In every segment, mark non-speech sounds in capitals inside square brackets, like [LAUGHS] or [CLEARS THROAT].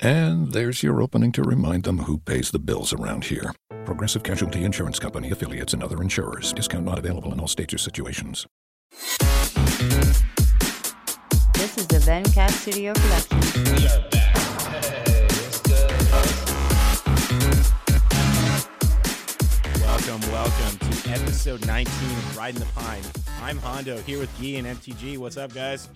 And there's your opening to remind them who pays the bills around here. Progressive Casualty Insurance Company affiliates and other insurers. Discount not available in all states or situations. This is the Vencast Studio production. We are back. Hey, what's good? Welcome, welcome to episode 19 of Riding the Pine. I'm Hondo here with Guy and MTG. What's up, guys?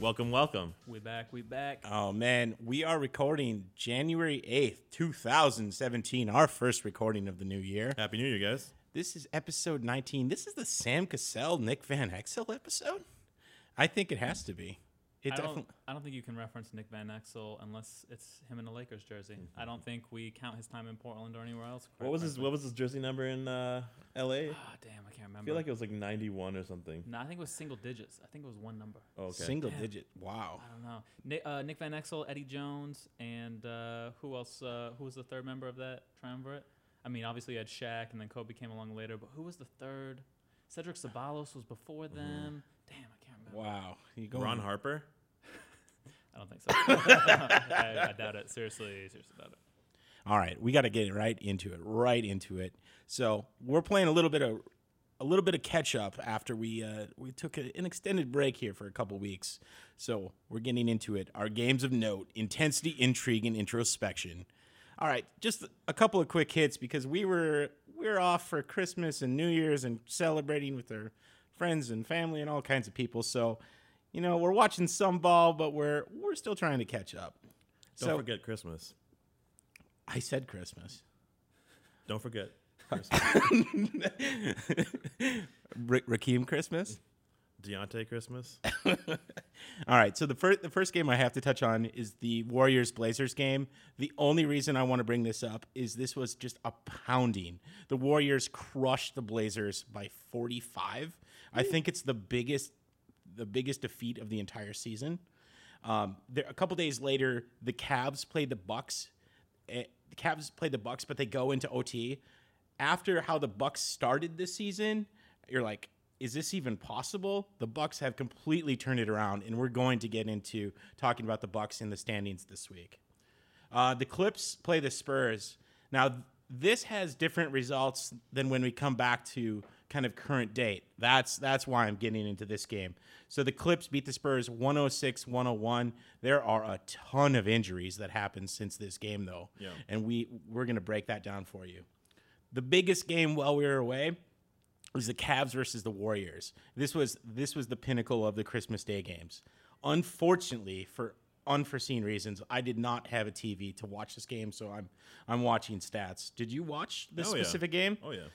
Welcome, welcome. We back, we back. Oh man, we are recording January 8th, 2017, our first recording of the new year. Happy New Year, guys. This is episode 19. This is the Sam Cassell, Nick Van Exel episode? I think it has to be. It I definitely don't, I don't think you can reference Nick Van Exel unless it's him in a Lakers jersey. I don't think we count his time in Portland or anywhere else. What was his What was his jersey number in uh, L.A.? Oh, damn, I can't remember. I feel like it was like 91 or something. no, I think it was single digits. I think it was one number. Oh, okay. single Damn. digit. Wow. I don't know. Nick, uh, Nick Van Exel, Eddie Jones, and uh, who else? Uh, who was the third member of that triumvirate? I mean, obviously you had Shaq, and then Kobe came along later. But who was the third? Cedric Ceballos was before them. Damn, I can't remember. Wow. You going Ron Harper. [LAUGHS] I don't think so. [LAUGHS] I, I doubt it. Seriously, seriously doubt it. All right, we got to get it right into it, right into it. So we're playing a little bit of a little bit of catch up after we uh, we took a, an extended break here for a couple weeks. So we're getting into it. Our games of note: intensity, intrigue, and introspection. All right, just a couple of quick hits because we were we were off for Christmas and New Year's and celebrating with our friends and family and all kinds of people. So, you know, we're watching some ball, but we're we're still trying to catch up. Don't so forget Christmas. I said Christmas. Don't forget. [LAUGHS] Ra- Raheem Christmas. Dionte Christmas. [LAUGHS] All right, so the first the first game I have to touch on is the Warriors Blazers game. The only reason I want to bring this up is this was just a pounding. The Warriors crushed the Blazers by 45. I think it's the biggest the biggest defeat of the entire season. Um, there, a couple days later, the Cavs played the Bucks. Eh, The Cavs played the Bucks, but they go into OT. After how the Bucks started this season, you're like, is this even possible? The Bucks have completely turned it around, and we're going to get into talking about the Bucks in the standings this week. Uh, the Clips play the Spurs. Now, this has different results than when we come back to kind of current date. That's that's why I'm getting into this game. So the Clips beat the Spurs 106-101. There are a ton of injuries that happened since this game though. Yeah. And we we're going to break that down for you. The biggest game while we were away was the Cavs versus the Warriors. This was this was the pinnacle of the Christmas Day games. Unfortunately, for unforeseen reasons, I did not have a TV to watch this game, so I'm I'm watching stats. Did you watch this Oh, yeah. specific game? Oh yeah.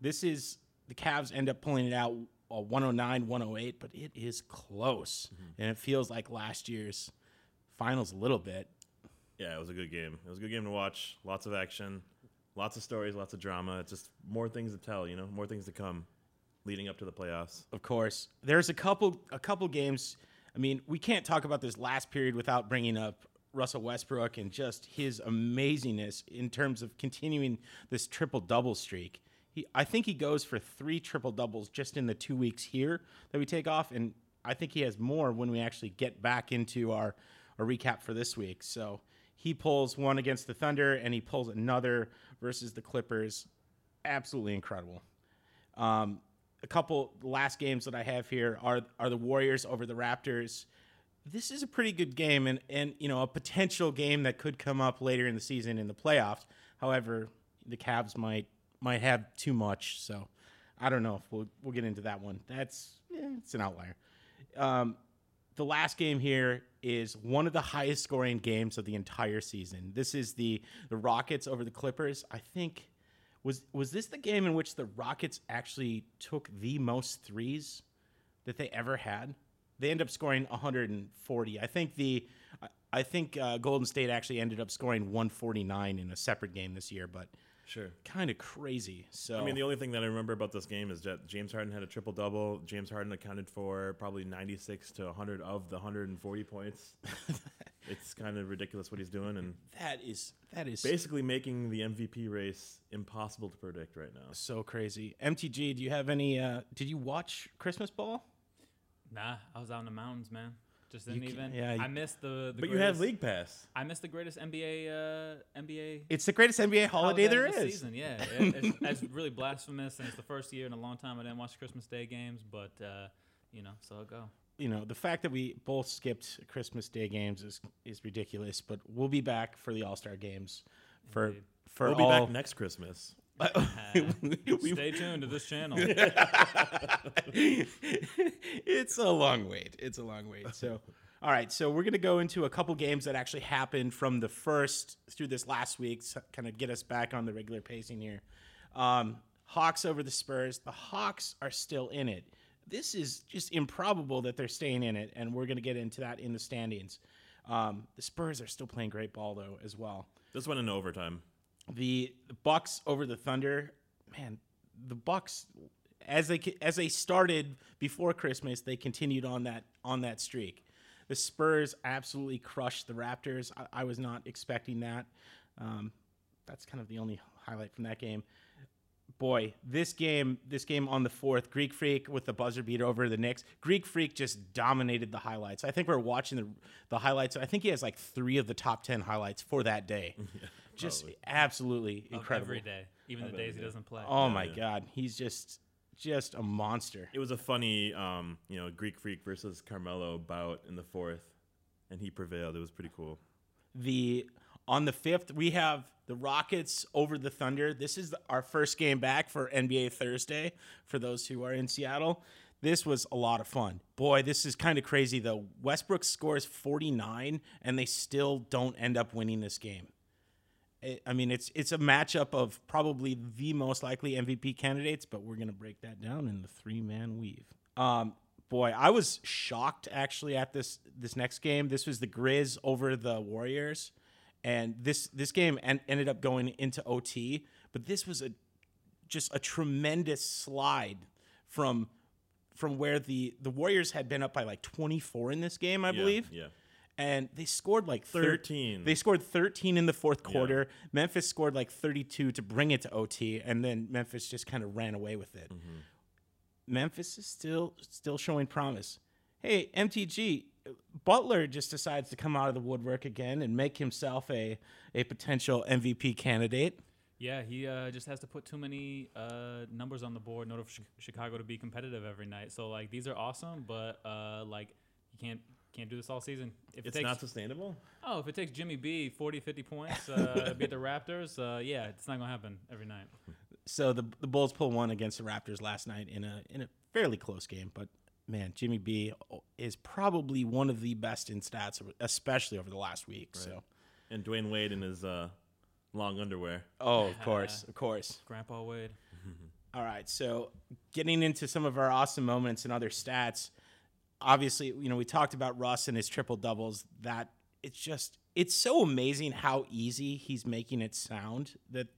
This is the Cavs end up pulling it out uh, 109, 108, but it is close, and it feels like last year's finals a little bit. Yeah, it was a good game. It was a good game to watch. Lots of action, lots of stories, lots of drama. It's just more things to tell. You know, more things to come, leading up to the playoffs. of course. There's a couple a couple games. I mean, we can't talk about this last period without bringing up Russell Westbrook and just his amazingness in terms of continuing this triple double streak. He, I think he goes for three triple doubles just in the two weeks here that we take off, and I think he has more when we actually get back into our, our recap for this week. So he pulls one against the Thunder, and he pulls another versus the Clippers. Absolutely incredible. Um, a couple last games that I have here are are the Warriors over the Raptors. This is a pretty good game, and and you know a potential game that could come up later in the season in the playoffs. However, the Cavs might might have too much, so I don't know if we'll we'll get into that one. That's eh, it's an outlier. Um, the last game here is one of the highest scoring games of the entire season. This is the the Rockets over the Clippers. I think was was this the game in which the Rockets actually took the most threes that they ever had? They end up scoring 140. I think the I- think uh, Golden State actually ended up scoring 149 in a separate game this year, but Sure. kind of crazy. So I mean, the only thing that I remember about this game is that James Harden had a triple double. James Harden accounted for probably 96 to 100 of the 140 points. [LAUGHS] it's kind of ridiculous what he's doing, and that is that is basically making the MVP race impossible to predict right now. so crazy. MTG, do you have any? Uh, did you watch Christmas Ball? Nah, I was out in the mountains, man. Just didn't even. yeah, you- I missed the. the But you have greatest- League Pass. I missed the greatest NBA uh, NBA It's the greatest NBA holiday there of the is. Season, yeah, It- [LAUGHS] it's, it's really blasphemous, and it's the first year in a long time I didn't watch Christmas Day games. But uh, you know, so it go. You know, the fact that we both skipped Christmas Day games is is ridiculous. But we'll be back for the All Star games for Indeed. for We'll be all. back next Christmas. [LAUGHS] We- Stay tuned to this channel. [LAUGHS] it's a long wait. It's a long wait. So, all right. So we're gonna go into a couple games that actually happened from the first through this last week, so kind of get us back on the regular pacing here. Um, Hawks over the Spurs. The Hawks are still in it. This is just improbable that they're staying in it, and we're gonna get into that in the standings. Um, the Spurs are still playing great ball though, as well This went in overtime. The Bucks over the Thunder, man, the Bucks as they as they started before Christmas, they continued on that on that streak. The Spurs absolutely crushed the Raptors. I, I was not expecting that. Um, that's kind of the only highlight from that game. Boy, this game, this game on the fourth, Greek Freak with the buzzer beater over the Knicks. Greek Freak just dominated the highlights. I think we're watching the the highlights. I think he has like three of the top ten highlights for that day. [LAUGHS] just absolutely Of incredible. every day, even the days he doesn't play. Oh my god, he's just just a monster. It was a funny, um, you know, Greek Freak versus Carmelo bout in the fourth, and he prevailed. It was pretty cool. The on the fifth, we have the Rockets over the Thunder. This is our first game back for NBA Thursday for those who are in Seattle. This was a lot of fun. Boy, this is kind of crazy though. Westbrook scores 49 and they still don't end up winning this game. I- mean, it's it's a matchup of probably the most likely MVP candidates, but we're gonna break that down in the three man weave. Um, boy, I was shocked actually at this this next game. This was the Grizz over the Warriors, and this this game en- ended up going into OT. But this was a just a tremendous slide from from where the the Warriors had been up by like 24 in this game, I Yeah, believe Yeah. And they scored like thir- 13. They scored 13 in the fourth quarter. Memphis scored like 32 to bring it to OT, and then Memphis just kind of ran away with it. Memphis is still still showing promise. Hey, MTG, Butler just decides to come out of the woodwork again and make himself a a potential MVP candidate. Yeah, he uh, just has to put too many uh, numbers on the board in order for Chi- Chicago to be competitive every night. So like these are awesome, but uh, like you can't can't do this all season. If It's it takes, not sustainable. oh, if it takes Jimmy B 40, 50 points uh, to [LAUGHS] beat the Raptors, uh, yeah, it's not gonna happen every night. So the the Bulls pull one against the Raptors last night in a in a fairly close game, but man, Jimmy B is probably one of the best in stats, especially over the last week. So, And Dwyane Wade in his uh, long underwear. oh, of course, of course. [LAUGHS] Grandpa Wade. All right, so getting into some of our awesome moments and other stats. Obviously, you know we talked about Russ and his triple doubles. That it's just it's so amazing how easy he's making it sound that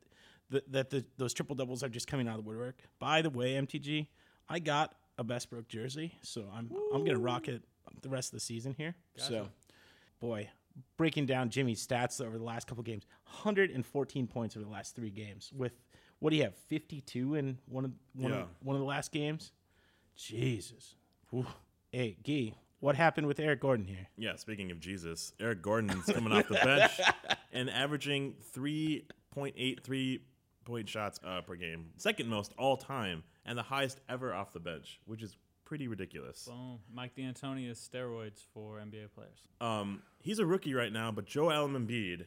the, that the, those triple doubles are just coming out of the woodwork. By the way, MTG, I got a Westbrook jersey, so I'm I'm gonna rock it the rest of the season here. So, boy, breaking down Jimmy's stats over the last couple games, 114 points over the last three games. With what do you have? 52 in one of one Yeah. of one of the last games. Jesus. Whew. Hey, Gee, what happened with Eric Gordon here? Yeah, speaking of Jesus, Eric Gordon's coming off the bench [LAUGHS] and averaging 3.83 point shots uh, per game. Second most all time and the highest ever off the bench, which is pretty ridiculous. Boom. Mike D'Antoni is steroids for NBA players. Um, he's a rookie right now, but Joel Embiid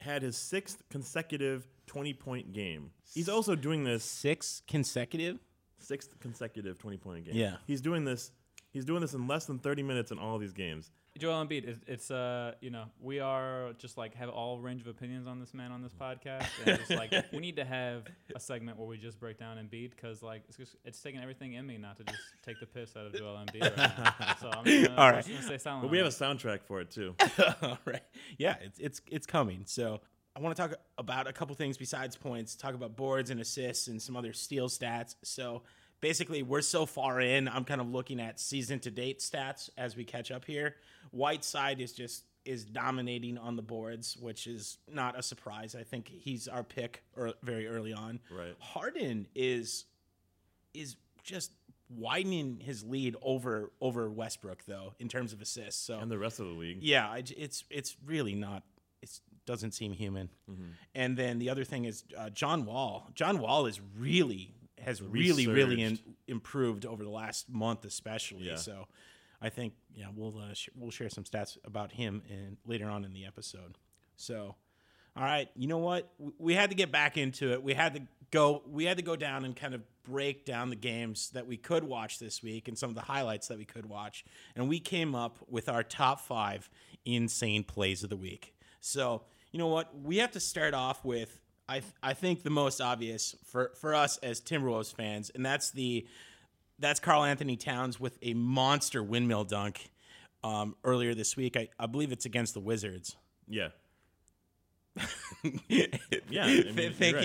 had his sixth consecutive 20 point game. He's also doing this Six consecutive. sixth consecutive 20 point game. Yeah. He's doing this He's doing this in less than 30 minutes in all these games. Joel Embiid, it's, it's uh, you know, we are just like have all range of opinions on this man on this podcast, and just like [LAUGHS] we need to have a segment where we just break down Embiid because like it's, just, it's taking everything in me not to just take the piss out of Joel Embiid right now. [LAUGHS] So I'm just gonna, All I'm right. just gonna stay silent. But we have a soundtrack for it too. [LAUGHS] All right. Yeah, it's it's it's coming. So I want to talk about a couple things besides points. Talk about boards and assists and some other steal stats. So basically, we're so far in. I'm kind of looking at season to date stats as we catch up here. Whiteside is just is dominating on the boards, which is not a surprise. I think he's our pick or very early on. Right. Harden is is just widening his lead over over Westbrook though in terms of assists. So And the rest of the league. yeah, it's it's really not. It doesn't seem human. Mm-hmm. And then the other thing is uh, John Wall. John Wall is really has really really in, improved over the last month, especially. Yeah. So I think yeah we'll uh, sh- we'll share some stats about him in later on in the episode. So all right, you know what? We had to get back into it. We had to go. We had to go down and kind of break down the games that we could watch this week and some of the highlights that we could watch. And we came up with our top five insane plays of the week. So you know what? We have to start off with. I, th- I think the most obvious for, for us as Timberwolves fans, and that's the that's Carl Anthony Towns with a monster windmill dunk um, earlier this week. I, I believe it's against the Wizards. Yeah. Yeah, I mean, thank you're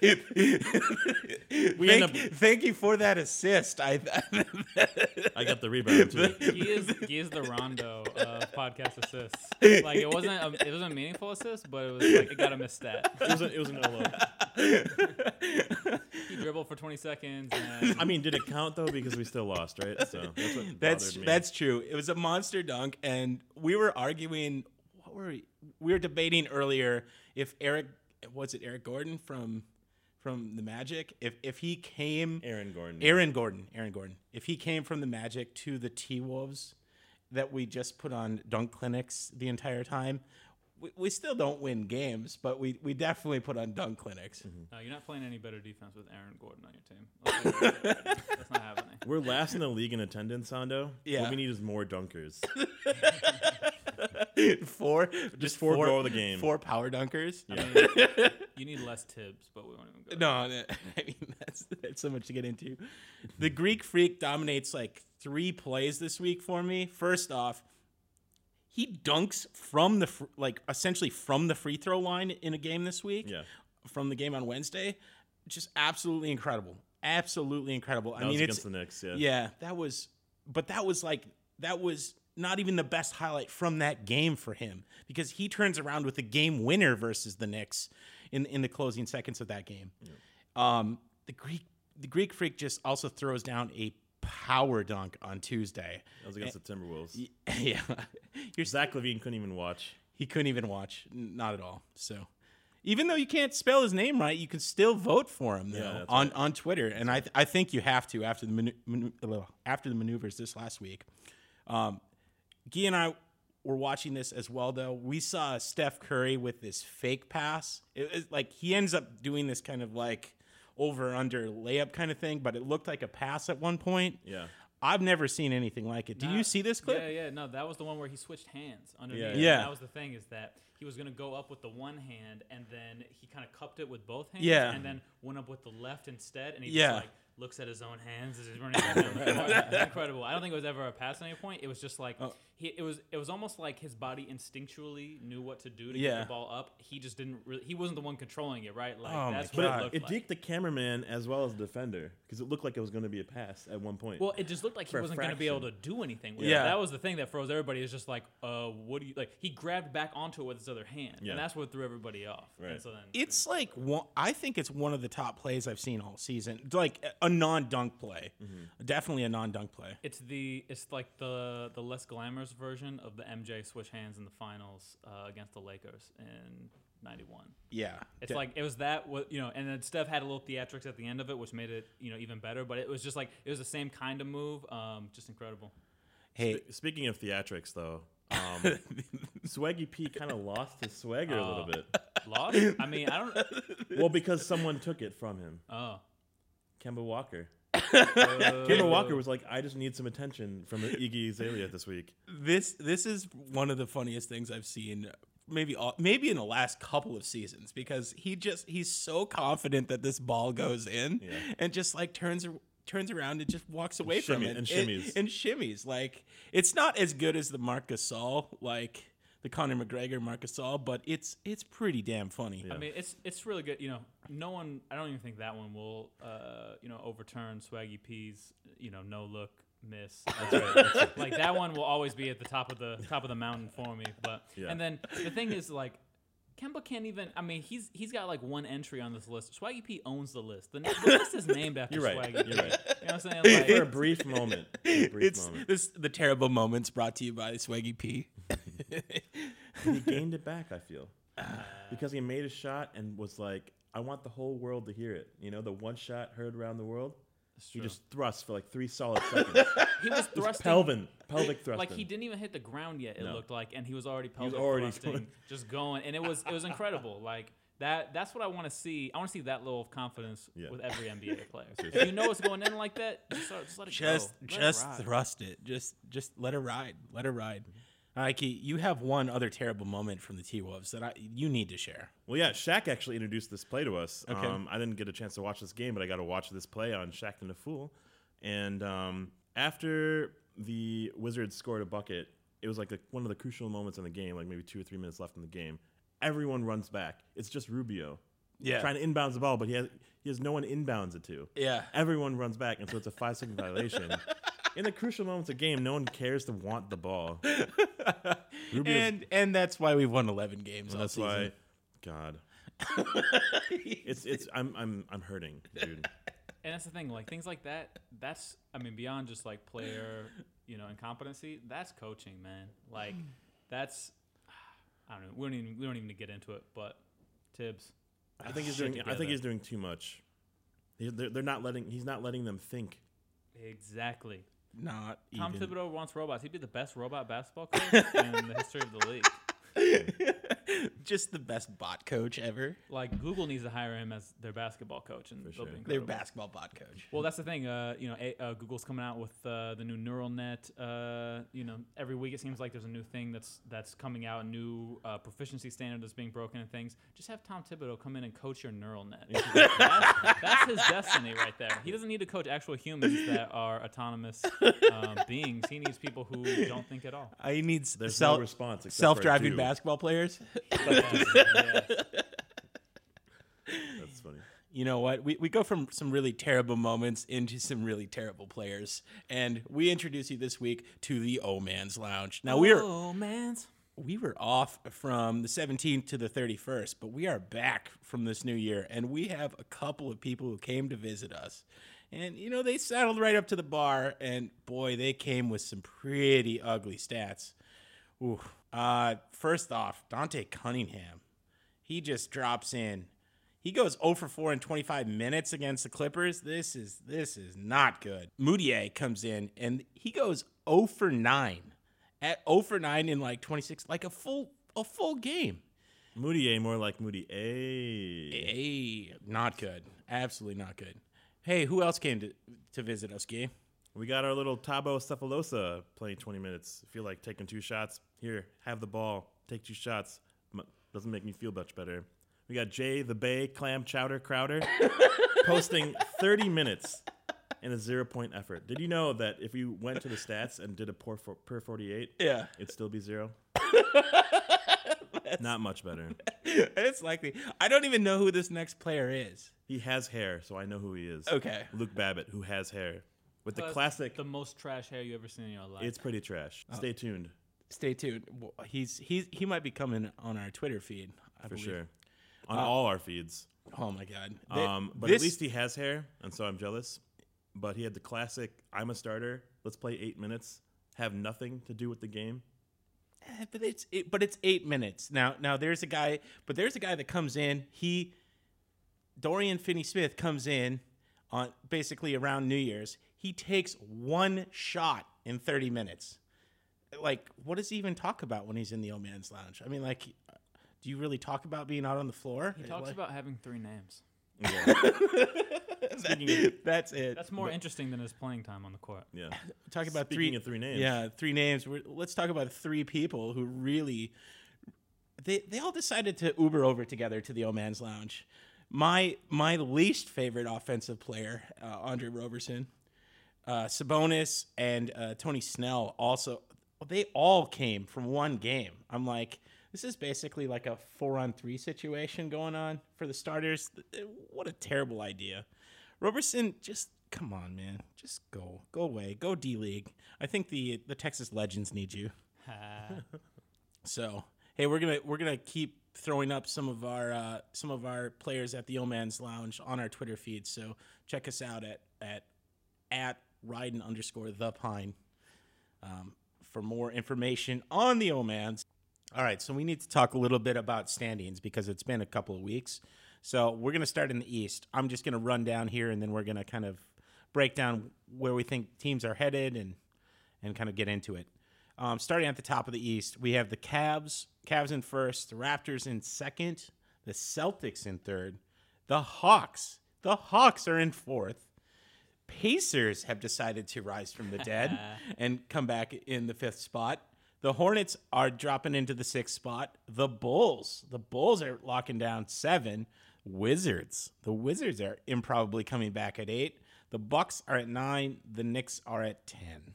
you. [LAUGHS] We thank, end up- thank you for that assist. I [LAUGHS] I got the rebound too. He is he is the Rondo of podcast assists. Like it wasn't a, it wasn't a meaningful assist, but it was like it got a missed stat. It was, a, it was an OLO. [LAUGHS] He dribbled for 20 seconds and I mean, did it count though? Because we still lost, right? So that's what that's me. that's true. It was a monster dunk, and we were arguing. What were we? We were debating earlier if Eric was it Eric Gordon from from the Magic if if he came Aaron Gordon. Aaron Gordon, Aaron Gordon. If he came from the Magic to the T Wolves that we just put on dunk clinics the entire time, we, we still don't win games, but we, we definitely put on dunk clinics. Mm-hmm. no, you're not playing any better defense with Aaron Gordon on your team. Let's be real. That's not happening. We're last in the league in attendance, Hondo. Yeah. What we need is more dunkers. [LAUGHS] [LAUGHS] [LAUGHS] four, just four four goal of the game. Four power dunkers. I mean, [LAUGHS] you need less Thibs, but we won't even go. No, no, [LAUGHS] I mean that's that's so much to get into. The Greek Freak dominates like three plays this week for me. First off, he dunks from the fr- like essentially from the free throw line in a game this week. Yeah. from the game on Wednesday, just absolutely incredible, absolutely incredible. I mean, was it's against the Knicks. Yeah. yeah, that was, but that was like that was not even the best highlight from that game for him because he turns around with a game winner versus the Knicks in in the closing seconds of that game. Um, the Greek the Greek freak just also throws down a power dunk on Tuesday. That was against the Timberwolves. [LAUGHS] yeah, Zach LaVine couldn't even watch. he couldn't even watch, not at all. So, even though you can't spell his name right, you can still vote for him though Yeah, on on Twitter, and I I think you have to after the manu- manu- after the maneuvers this last week. Um, Guy and I were watching this as well, though. We saw Steph Curry with this fake pass. It was like he ends up doing this kind of like over under layup kind of thing, but it looked like a pass at one point. Yeah. I've never seen anything like it. Do Nah, you see this clip? Yeah, yeah. No, that was the one where he switched hands underneath. Yeah, yeah. That was the thing is that he was gonna go up with the one hand and then he kind of cupped it with both hands. Yeah. And then went up with the left instead, and he Yeah. just like looks at his own hands as he's running down the [LAUGHS] court. It's incredible. I don't think it was ever a pass at any point. It was just like Oh. he. It was. It was almost like his body instinctually knew what to do to Yeah. get the ball up. He just didn't. Really, he wasn't the one controlling it, right? Like Oh that's But what God. it looked it, it like. deked the cameraman as well as the defender because it looked like it was going to be a pass at one point. Well, it just looked like he wasn't going to be able to do anything with Yeah. it. That was the thing that froze everybody. Is just like, uh, what do you like? He grabbed back onto it with his other hand, Yeah. and that's what threw everybody off. And Right. so then It's like one, I think it's one of the top plays I've seen all season. Like a non-dunk play, definitely a non-dunk play. it's the it's like the the less glamorous version of the MJ switch hands in the finals uh, against the Lakers in '91. Yeah, It's De- like it was that what you know, and then Steph had a little theatrics at the end of it, which made it you know even better. But it was just like it was the same kind of move, um, just incredible. hey, Spe- Speaking of theatrics, though, um, [LAUGHS] Swaggy P kind of lost his swagger a little Oh. bit. Lost? I mean, I don't. [LAUGHS] Well, because someone took it from him. Oh, Kemba Walker. [LAUGHS] Kemba Walker was like, I just need some attention from Iggy Azalea this week. this this is one of the funniest things I've seen maybe all, maybe in the last couple of seasons because he just he's so confident that this ball goes in Yeah. and just like turns turns around and just walks away from it and shimmies. and shimmies like it's not as good as the Marc Gasol like the Conor McGregor Marc Gasol but it's it's pretty damn funny I mean, it's it's really good. You know, no one. I don't even think that one will, uh, you know, overturn Swaggy P's, you know, no look miss. [LAUGHS] That's right. [LAUGHS] like that one will always be at the top of the top of the mountain for me. But Yeah. and then the thing is like. Kemba can't even. I mean, he's he's got like one entry on this list. Swaggy P owns the list. The, the list is named after You're right. Swaggy. You're P. right. You know what I'm saying? For a brief moment. A brief it's moment. this the terrible moments brought to you by Swaggy P [LAUGHS] he gained it back, I feel. Because he made a shot and was like, I want the whole world to hear it. You know, the one shot heard around the world. He just thrust for like three solid seconds. [LAUGHS] he was Just thrusting. pelvin, pelvic thrusting. like he didn't even hit the ground yet. It No. looked like, and he was already was pelvic already thrusting, going. [LAUGHS] just going, and it was it was incredible. Like that. That's what I want to see. I want to see that level of confidence Yeah. with every NBA player. [LAUGHS] if you know it's going in like that, just, start, just let it just go. Let it just ride. thrust it just just let her ride let her ride Key, you have one other terrible moment from the t-wolves that I, you need to share Well, yeah, Shaq actually introduced this play to us. Okay. Um, I didn't get a chance to watch this game, but I got to watch this play on Shaqtin' a Fool. And um, after the Wizards scored a bucket, it was like the, one of the crucial moments in the game, like maybe two or three minutes left in the game. Everyone runs back. It's just Rubio Yeah. trying to inbounds the ball, but he has he has no one inbounds it to. Yeah. Everyone runs back, and so it's a five second [LAUGHS] violation. In the crucial moments of game, no one cares to want the ball. [LAUGHS] Rubio's, and and that's why we've won 11 games and all that's season. why, God, [LAUGHS] it's it's I'm I'm I'm hurting, dude. And that's the thing, like things like that. That's I mean, beyond just like player, you know, incompetency. That's coaching, man. Like mm. that's I don't know. We don't even we don't even get into it, but Thibs. I think he's Shit doing I think he's doing too much. They're, they're not letting he's not letting them think. Exactly. Not Tom even. Thibodeau wants robots. He'd be the best robot basketball coach [LAUGHS] in the history of the league. [LAUGHS] [LAUGHS] just the best bot coach ever Like Google needs to hire him as their basketball coach, and they'll sure. their basketball bot coach Well, that's the thing. Uh, you know, a, uh, Google's coming out with uh, the new neural net. Uh, you know, every week it seems like there's a new thing that's that's coming out, a new uh, proficiency standard that's being broken and things. Just have Tom Thibodeau come in and coach your neural net. [LAUGHS] that's, that's his destiny right there. He doesn't need to coach actual humans that are autonomous um, [LAUGHS] beings. He needs people who don't think at all. He needs There's self no response except self-driving do. basketball players Yes, yes. That's funny. you know what? We, we go from some really terrible moments into some really terrible players. And we introduce you this week to the O Man's Lounge. Now we're Oh man. we were off from the 17th to the 31st, but we are back from this new year and we have a couple of people who came to visit us. And you know, they saddled right up to the bar and boy, they came with some pretty ugly stats. Ooh. Uh first off, Dante Cunningham. He just drops in. He goes 0 for 4 in 25 minutes against the Clippers. This is this is not good. Mudiay comes in and he goes 0 for 9. At 0 for 9 in like 26 like a full a full game. Moody A more like Moody A. A not good. Absolutely not good. Hey, who else came to to visit us, Guy? We got our little Thabo Sefolosha playing 20 minutes. Feel like taking two shots. Here, have the ball. Take two shots. Doesn't make me feel much better. We got Jae the Bay Clam Chowder Crowder [LAUGHS] posting 30 minutes in a zero point effort. Did you know that if you went to the stats and did a per, per 48, Yeah. it'd still be zero? [LAUGHS] Not much better. [LAUGHS] it's likely. I don't even know who this next player is. He has hair, so I know who he is. Okay. Luke Babbitt, who has hair. With the Plus, classic, the most trash hair you ever seen in your life. it's pretty trash. Oh. Stay tuned Stay tuned. Well, He's he's he might be coming on our Twitter feed. I for believe. sure. On all our feeds. Oh my god. Um, but this- at least he has hair, and so I'm jealous. But he had the classic I'm a starter, let's play eight minutes, have nothing to do with the game. Eh, but it's it, but it's eight minutes now. Now there's a guy, but there's a guy that comes in. He Dorian Finney-Smith comes in on basically around New Year's. He takes one shot in 30 minutes. Like, what does he even talk about when he's in the old man's lounge? I mean, like, do you really talk about being out on the floor? he talks Like- about having three names. [LAUGHS] Speaking of- That's it. That's more interesting than his playing time on the court. Yeah. [LAUGHS] talk about Speaking three of three names. Yeah, three names. We're, let's talk about three people who really they they all decided to Uber over together to the old man's Lounge. My my least favorite offensive player, uh, Andre Roberson, uh, Sabonis, and uh, Tony Snell also. They all came from one game. I'm like, this is basically like a four on three situation going on for the starters. What a terrible idea. Roberson, just come on, man. Just go. Go away. Go D League. I think the the Texas Legends need you. [LAUGHS] [LAUGHS] So hey, we're gonna we're gonna keep throwing up some of our uh, some of our players at the Old Man's Lounge on our Twitter feed. So check us out at at at Riding underscore the Pine um, for more information on the Omans. All right, so we need to talk a little bit about standings because it's been a couple of weeks. So we're gonna start in the East. I'm just gonna run down here, and then we're gonna kind of break down where we think teams are headed and and kind of get into it. Um, starting at the top of the East, we have the Cavs, Cavs in first, the Raptors in second, the Celtics in third, the Hawks, the Hawks are in fourth. Pacers have decided to rise from the dead [LAUGHS] and come back in the fifth spot. The Hornets are dropping into the sixth spot. The Bulls, the Bulls are locking down seven. Wizards, the Wizards are improbably coming back at eight. The Bucks are at nine. The Knicks are at ten.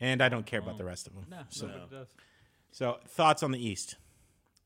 And I don't care about the rest of them. No, So, nobody does. so thoughts on the East?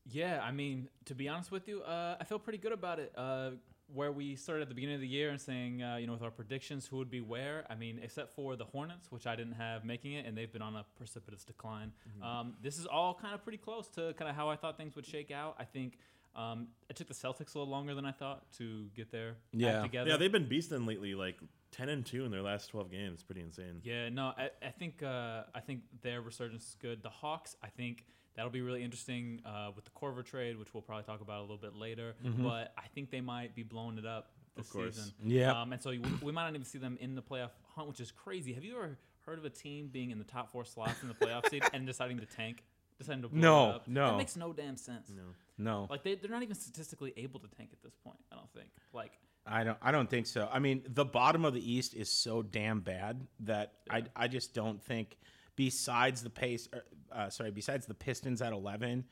Yeah, I mean, to be honest with you, uh, I feel pretty good about it. Uh, where we started at the beginning of the year and saying, uh, you know, with our predictions, who would be where. I mean, except for the Hornets, which I didn't have making it, and they've been on a precipitous decline. Um, this is all kind of pretty close to kind of how I thought things would shake out. I think um, it took the Celtics a little longer than I thought to get there. Yeah. together. Yeah, they've been beasting lately, like ten and two in their last twelve games. Pretty insane. Yeah, no, I, I think uh, I think their resurgence is good. The Hawks, I think that'll be really interesting uh, with the Korver trade, which we'll probably talk about a little bit later. But I think they might be blowing it up this Of course. season. Yeah. um, and so we, we might not even see them in the playoff hunt, which is crazy. Have you ever heard of a team being in the top four slots in the playoff seed and deciding to tank, deciding to blow No, it up? no. that makes no damn sense. No, No. Like they, they're not even statistically able to tank at this point. I don't think. Like I don't. I don't think so. I mean, the bottom of the East is so damn bad that I I just don't think. Besides the pace, er, uh, sorry, besides the Pistons at eleven,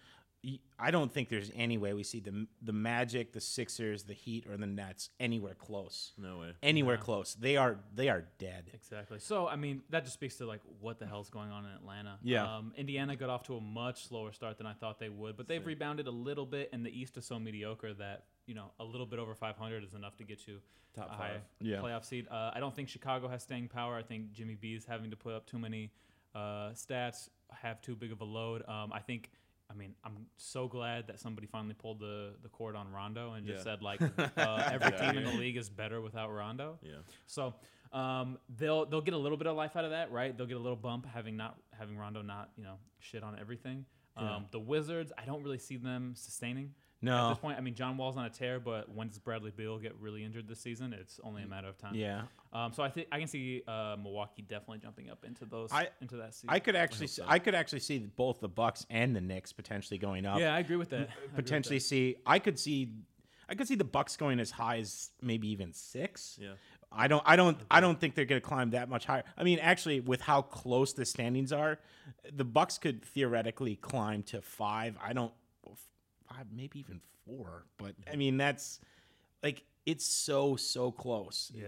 I don't think there's any way we see the the Magic, the Sixers, the Heat, or the Nets anywhere close. No way. Anywhere close. They are they are dead. Exactly. So I mean, that just speaks to like what the hell's going on in Atlanta. Yeah. Um, Indiana got off to a much slower start than I thought they would, but they've rebounded a little bit, and the East is so mediocre that you know a little bit over 500 is enough to get you Top a high five. Yeah. playoff seed. Uh, I don't think Chicago has staying power. I think Jimmy B is having to put up too many uh, stats, have too big of a load. Um, I think. I mean, I'm so glad that somebody finally pulled the, the cord on Rondo and just Yeah. said like uh, [LAUGHS] every team in the league is better without Rondo. Yeah. So um, they'll they'll get a little bit of life out of that, right? They'll get a little bump having not having Rondo not you know shit on everything. Um, The Wizards, I don't really see them sustaining. At this point, I mean, John Wall's on a tear, but when does Bradley Beal get really injured this season? It's only a matter of time. Yeah. Um, so I think I can see uh, Milwaukee definitely jumping up into those I- into that season. I could actually see, I could actually see both the Bucks and the Knicks potentially going up. yeah, I agree with that. I agree with potentially that. see I could see I could see the Bucks going as high as maybe even 6. Yeah. I don't I don't I don't think they're going to climb that much higher. I mean actually with how close the standings are, the Bucks could theoretically climb to 5. I don't 5 maybe even 4, but I mean that's like it's so so close. Yeah.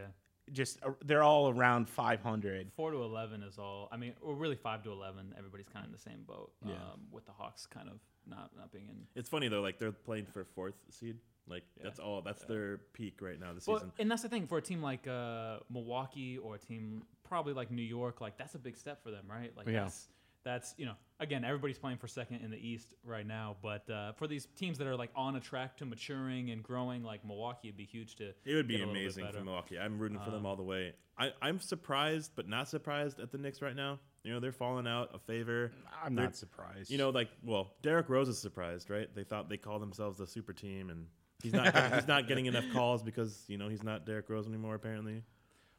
Just uh, they're all around 500. Four to eleven is all. I mean, or really five to eleven. Everybody's kind of in the same boat. Yeah. Um, with the Hawks kind of not not being in It's funny though, like they're playing for fourth seed. Like that's all. That's their peak right now this Well, season. and that's the thing for a team like uh, Milwaukee or a team probably like New York, like that's a big step for them, right? Like Yeah. that's that's you know again everybody's playing for second in the East right now, but uh, for these teams that are like on a track to maturing and growing, like Milwaukee, it'd be huge to. It would be get a amazing for. Um, Milwaukee. I'm rooting for them all the way. I, I'm surprised, but not surprised at the Knicks right now. You know, they're falling out of favor. I'm They're- not surprised. You know, like, well, Derrick Rose is surprised, right? They thought they called themselves the super team, and he's not. he's not getting enough calls because you know he's not Derrick Rose anymore. Apparently,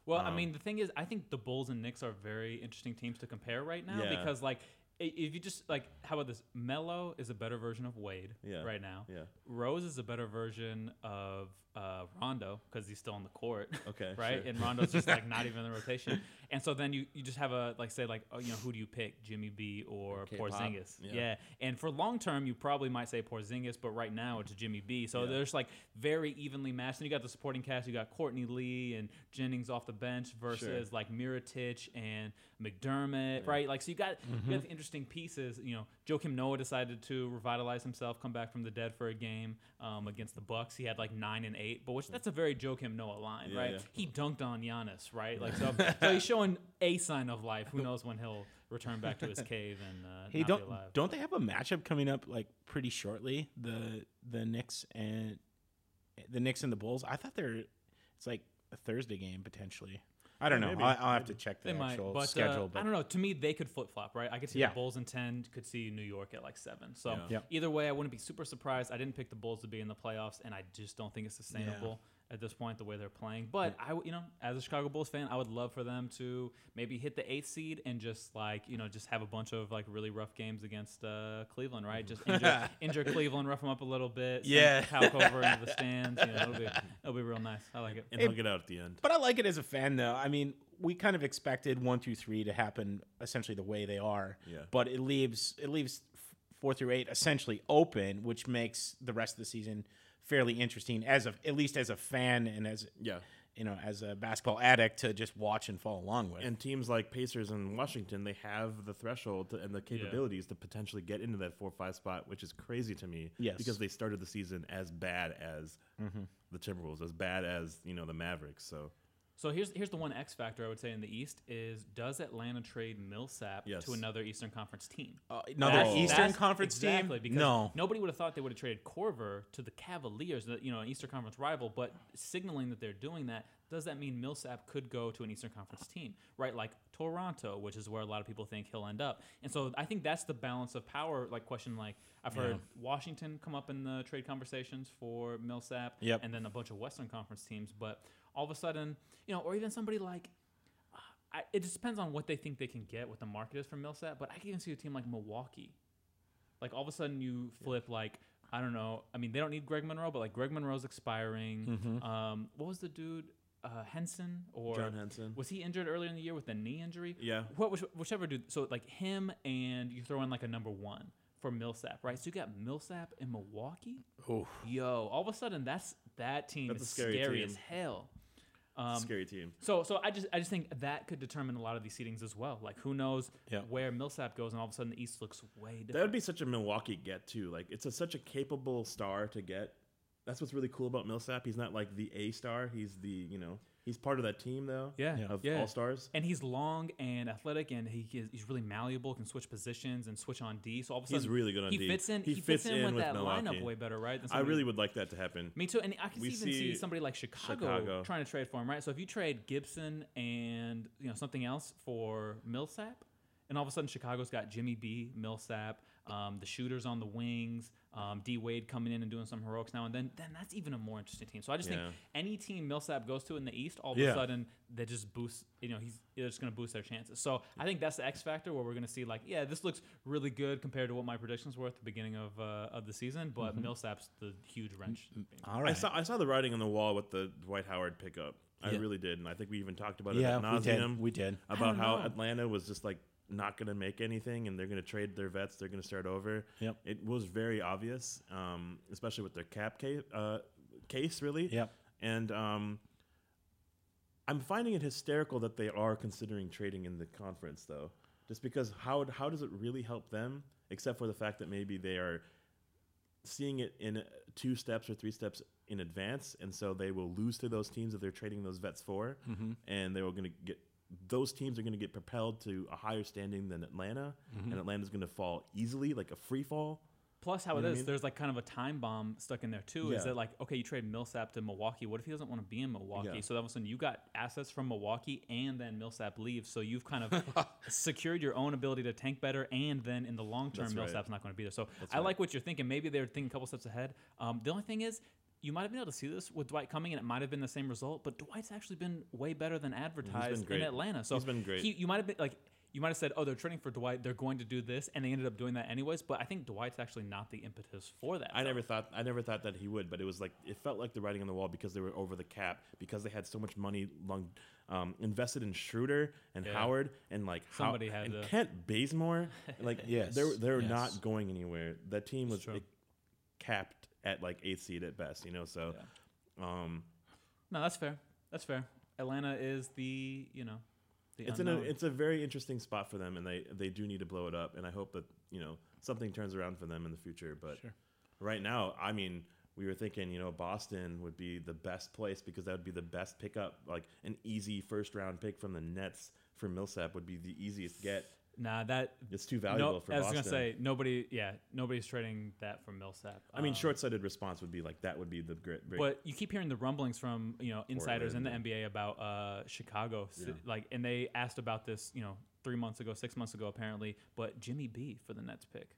Well, I Um, mean, the thing is, I think the Bulls and Knicks are very interesting teams to compare right now Yeah. because, like, if you just like, how about this? Melo is a better version of Wade Yeah. right now. Yeah. Rose is a better version of uh, Rondo because he's still on the court. [LAUGHS] Okay, right? sure. And Rondo's just like not [LAUGHS] even in the rotation. And so then you, you just have a like say like oh you know who do you pick Jimmy B or K-pop. Porzingis? Yeah. Yeah. And for long term you probably might say Porzingis, but right now it's Jimmy B. So Yeah. there's like very evenly matched. And you got the supporting cast. You got Courtney Lee and Jennings off the bench versus like Mirotic and McDermott, right? Like so you got you got the interesting pieces. You know, Joakim Noah decided to revitalize himself, come back from the dead for a game um, against the Bucks. He had like nine and eight, but which that's a very Joakim Noah line, Yeah, right? yeah. He dunked on Giannis, right? Like so, [LAUGHS] so he's showing a sign of life. Who knows when he'll return back to his [LAUGHS] cave and uh, Hey, not don't be alive? don't they have a matchup coming up like pretty shortly? The the Knicks and the Knicks and the Bulls. I thought they're it's like a Thursday game potentially. I don't know. maybe, I, I'll have to check the They might, actual but schedule. uh, but I don't know. To me, they could flip flop, right? I could see Yeah. the Bulls in ten, could see New York at like seven. So Yeah. Either way, I wouldn't be super surprised. I didn't pick the Bulls to be in the playoffs, and I just don't think it's sustainable at this point the way they're playing. But I, w- you know, as a Chicago Bulls fan, I would love for them to maybe hit the eighth seed and just like you know just have a bunch of like really rough games against uh, Cleveland, right? Just injure, [LAUGHS] injure Cleveland, rough them up a little bit. Yeah. Talc over into the stands. You know, it'll be it'll be real nice. I like it. And Hey, he'll get out at the end. But I like it as a fan, though. I mean, we kind of expected one through three to happen essentially the way they are. Yeah. But it leaves it leaves f- four through eight essentially open, which makes the rest of the season fairly interesting as a at least as a fan and as Yeah. you know as a basketball addict to just watch and follow along with. And teams like Pacers and Washington, they have the threshold to, and the capabilities to potentially get into that four five spot, which is crazy to me. Yes. Because they started the season as bad as mm-hmm. the Timberwolves, as bad as you know the Mavericks. So So here's here's the one X factor I would say in the East is does Atlanta trade Millsap Yes. to another Eastern Conference team? Uh, another That's- Eastern that's- Conference exactly, team? Because No. nobody would have thought they would have traded Korver to the Cavaliers, you know, an Eastern Conference rival. But signaling that they're doing that, does that mean Millsap could go to an Eastern Conference team, right? Like Toronto, which is where a lot of people think he'll end up. And so I think that's the balance of power. Like question, like I've heard Washington come up in the trade conversations for Millsap, Yep. and then a bunch of Western Conference teams. But all of a sudden, you know, or even somebody like I, it just depends on what they think they can get, what the market is for Millsap. But I can even see a team like Milwaukee. Like all of a sudden you flip like I don't know. I mean they don't need Greg Monroe, but like Greg Monroe's expiring. Um, what was the dude? Uh, Henson or John Henson. was he injured earlier in the year with a knee injury? Yeah. What which, whichever dude. So like him and you throw in like a number one for Millsap, right? So you got Millsap in Milwaukee. Oof. Yo, all of a sudden that's that team That's is scary scary, as hell. Um, Scary team. so, so I just, I just think that could determine a lot of these seedings as well. Like, who knows Yeah. where Millsap goes, and all of a sudden the East looks way different. That would be such a Milwaukee get too. Like it's a, such a capable star to get. That's what's really cool about Millsap. He's not like the A star. He's the you know he's part of that team though. Yeah, Of yeah. all stars. and he's long and athletic, and he is, he's really malleable. Can switch positions and switch on D. So all of a sudden, He's really good on he D. fits in. He He, fits, fits in, in with with that Milwaukee. lineup way better, right? I really would like that to happen. Me too, and I can We even see, see somebody like Chicago, Chicago. trying to trade for him, right? So if you trade Gibson and you know something else for Millsap, and all of a sudden Chicago's got Jimmy B, Millsap, um, the shooters on the wings, um, D Wade coming in and doing some heroics now and then, then that's even a more interesting team. So I just Yeah. think any team Millsap goes to in the East, all of Yeah. a sudden they just boost. You know, he's they're just going to boost their chances. So I think that's the X factor where we're going to see like, yeah, this looks really good compared to what my predictions were at the beginning of uh, of the season, but Millsap's the huge wrench. All right, I saw I saw the writing on the wall with the Dwight Howard pickup. I Yeah. really did, and I think we even talked about Yeah, it at we did. We did. About how know. Atlanta was just like not going to make anything, and they're going to trade their vets. They're going to start over. Yep. It was very obvious, um, especially with their cap case, uh, case really. Yep. And um, I'm finding it hysterical that they are considering trading in the conference, though. Just because how how does it really help them? Except for the fact that maybe they are seeing it in two steps or three steps in advance, and so they will lose to those teams that they're trading those vets for, and they are going to get those teams are going to get propelled to a higher standing than Atlanta, and Atlanta's going to fall easily, like a free fall. Plus, how You it what I mean? there's like kind of a time bomb stuck in there too. Is Yeah. that like, okay, you trade Millsap to Milwaukee. What if he doesn't want to be in Milwaukee? Yeah. So all of a sudden you got assets from Milwaukee and then Millsap leaves. So you've kind of [LAUGHS] secured your own ability to tank better. And then in the long term, That's right. Millsap's not going to be there. So That's I right. like what you're thinking. Maybe they're thinking a couple steps ahead. Um, the only thing is, you might have been able to see this with Dwight coming, and it might have been the same result. But Dwight's actually been way better than advertised in. Atlanta. So He's been great. He, you might have been like you might have said, "Oh, they're trading for Dwight. They're going to do this," and they ended up doing that anyways. But I think Dwight's actually not the impetus for that. I never thought I never thought that he would, but it was like it felt like the writing on the wall because they were over the cap because they had so much money long, um, invested in Schroeder and Yeah. Howard and like How- had and to- Kent Bazemore. Like [LAUGHS] Yes, they're they're yes. not going anywhere. That team was like, capped at like eighth seed at best, you know. So, um, No, that's fair. That's fair. Atlanta is the you know, the it's in a it's a very interesting spot for them, and they they do need to blow it up. And I hope that you know something turns around for them in the future. But right now, I mean, we were thinking you know Boston would be the best place because that would be the best pickup, like an easy first round pick from the Nets for Millsap would be the easiest get. Nah that. It's too valuable No, for I was Boston. gonna say nobody. Yeah, nobody's trading that for Millsap. I mean, Um, short-sighted response would be like that would be the great. great But you keep hearing the rumblings from you know insiders in the Portland. NBA about uh, Chicago, Si- like, and they asked about this you know three months ago, six months ago apparently. But Jimmy B for the Nets pick.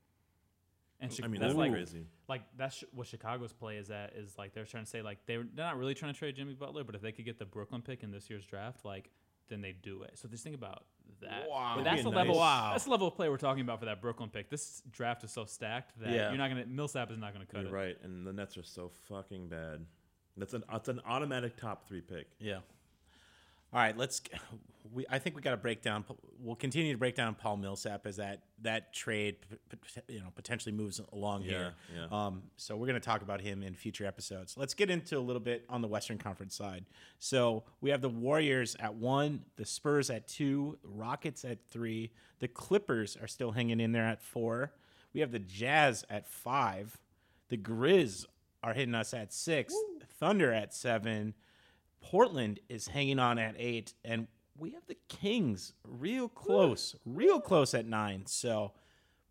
And Chi- I mean, that's like crazy. like that's sh- what Chicago's play is at is like they're trying to say like they're they're not really trying to trade Jimmy Butler, but if they could get the Brooklyn pick in this year's draft, like then they do it. So just think about that. Wow. But that's the a level. nice- Wow. That's the level of play we're talking about for that Brooklyn pick. This draft is so stacked that Yeah. you're not gonna Millsap is not gonna cut You're it. right, and the Nets are so fucking bad. That's an it's an automatic top three pick. Yeah. All right, let's. We I think we got to break down. We'll continue to break down Paul Millsap as that that trade, p- p- you know, potentially moves along here. Yeah, Um, so we're going to talk about him in future episodes. Let's get into a little bit on the Western Conference side. So we have the Warriors at one, the Spurs at two, Rockets at three, the Clippers are still hanging in there at four. We have the Jazz at five, the Grizz are hitting us at six, Thunder at seven. Portland is hanging on at eight, and we have the Kings real close, real close at nine. So,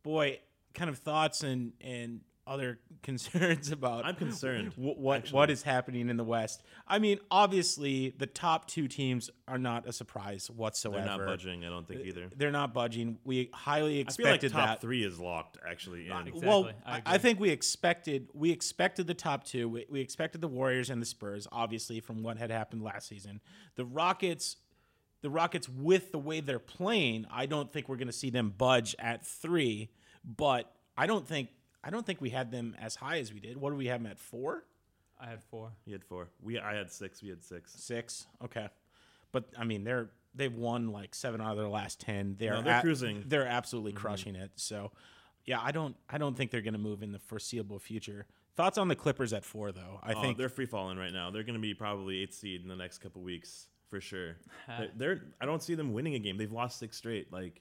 boy, kind of thoughts and and other [LAUGHS] concerns about I'm concerned, wh- what actually. what is happening in the West. I mean, obviously, the top two teams are not a surprise whatsoever. They're not budging. I don't think either. They're not budging. We highly expected I feel like expected top that. three is locked actually. In. Exactly. Well, I I, I think we expected we expected the top two. We, we expected the Warriors and the Spurs, obviously, from what had happened last season. The Rockets, the Rockets, with the way they're playing, I don't think we're going to see them budge at three. But I don't think I don't think we had them as high as we did. What do we have them at four, I had four. He had four. We I had six. We had six. six? Okay, but I mean they're they've won like seven out of their last ten. They're No, they're at- cruising. They're absolutely mm-hmm. crushing it. So, yeah, I don't I don't think they're going to move in the foreseeable future. Thoughts on the Clippers at four though? I Oh, think they're free falling right now. They're going to be probably eighth seed in the next couple weeks for sure. [LAUGHS] they're, they're I don't see them winning a game. They've lost six straight. Like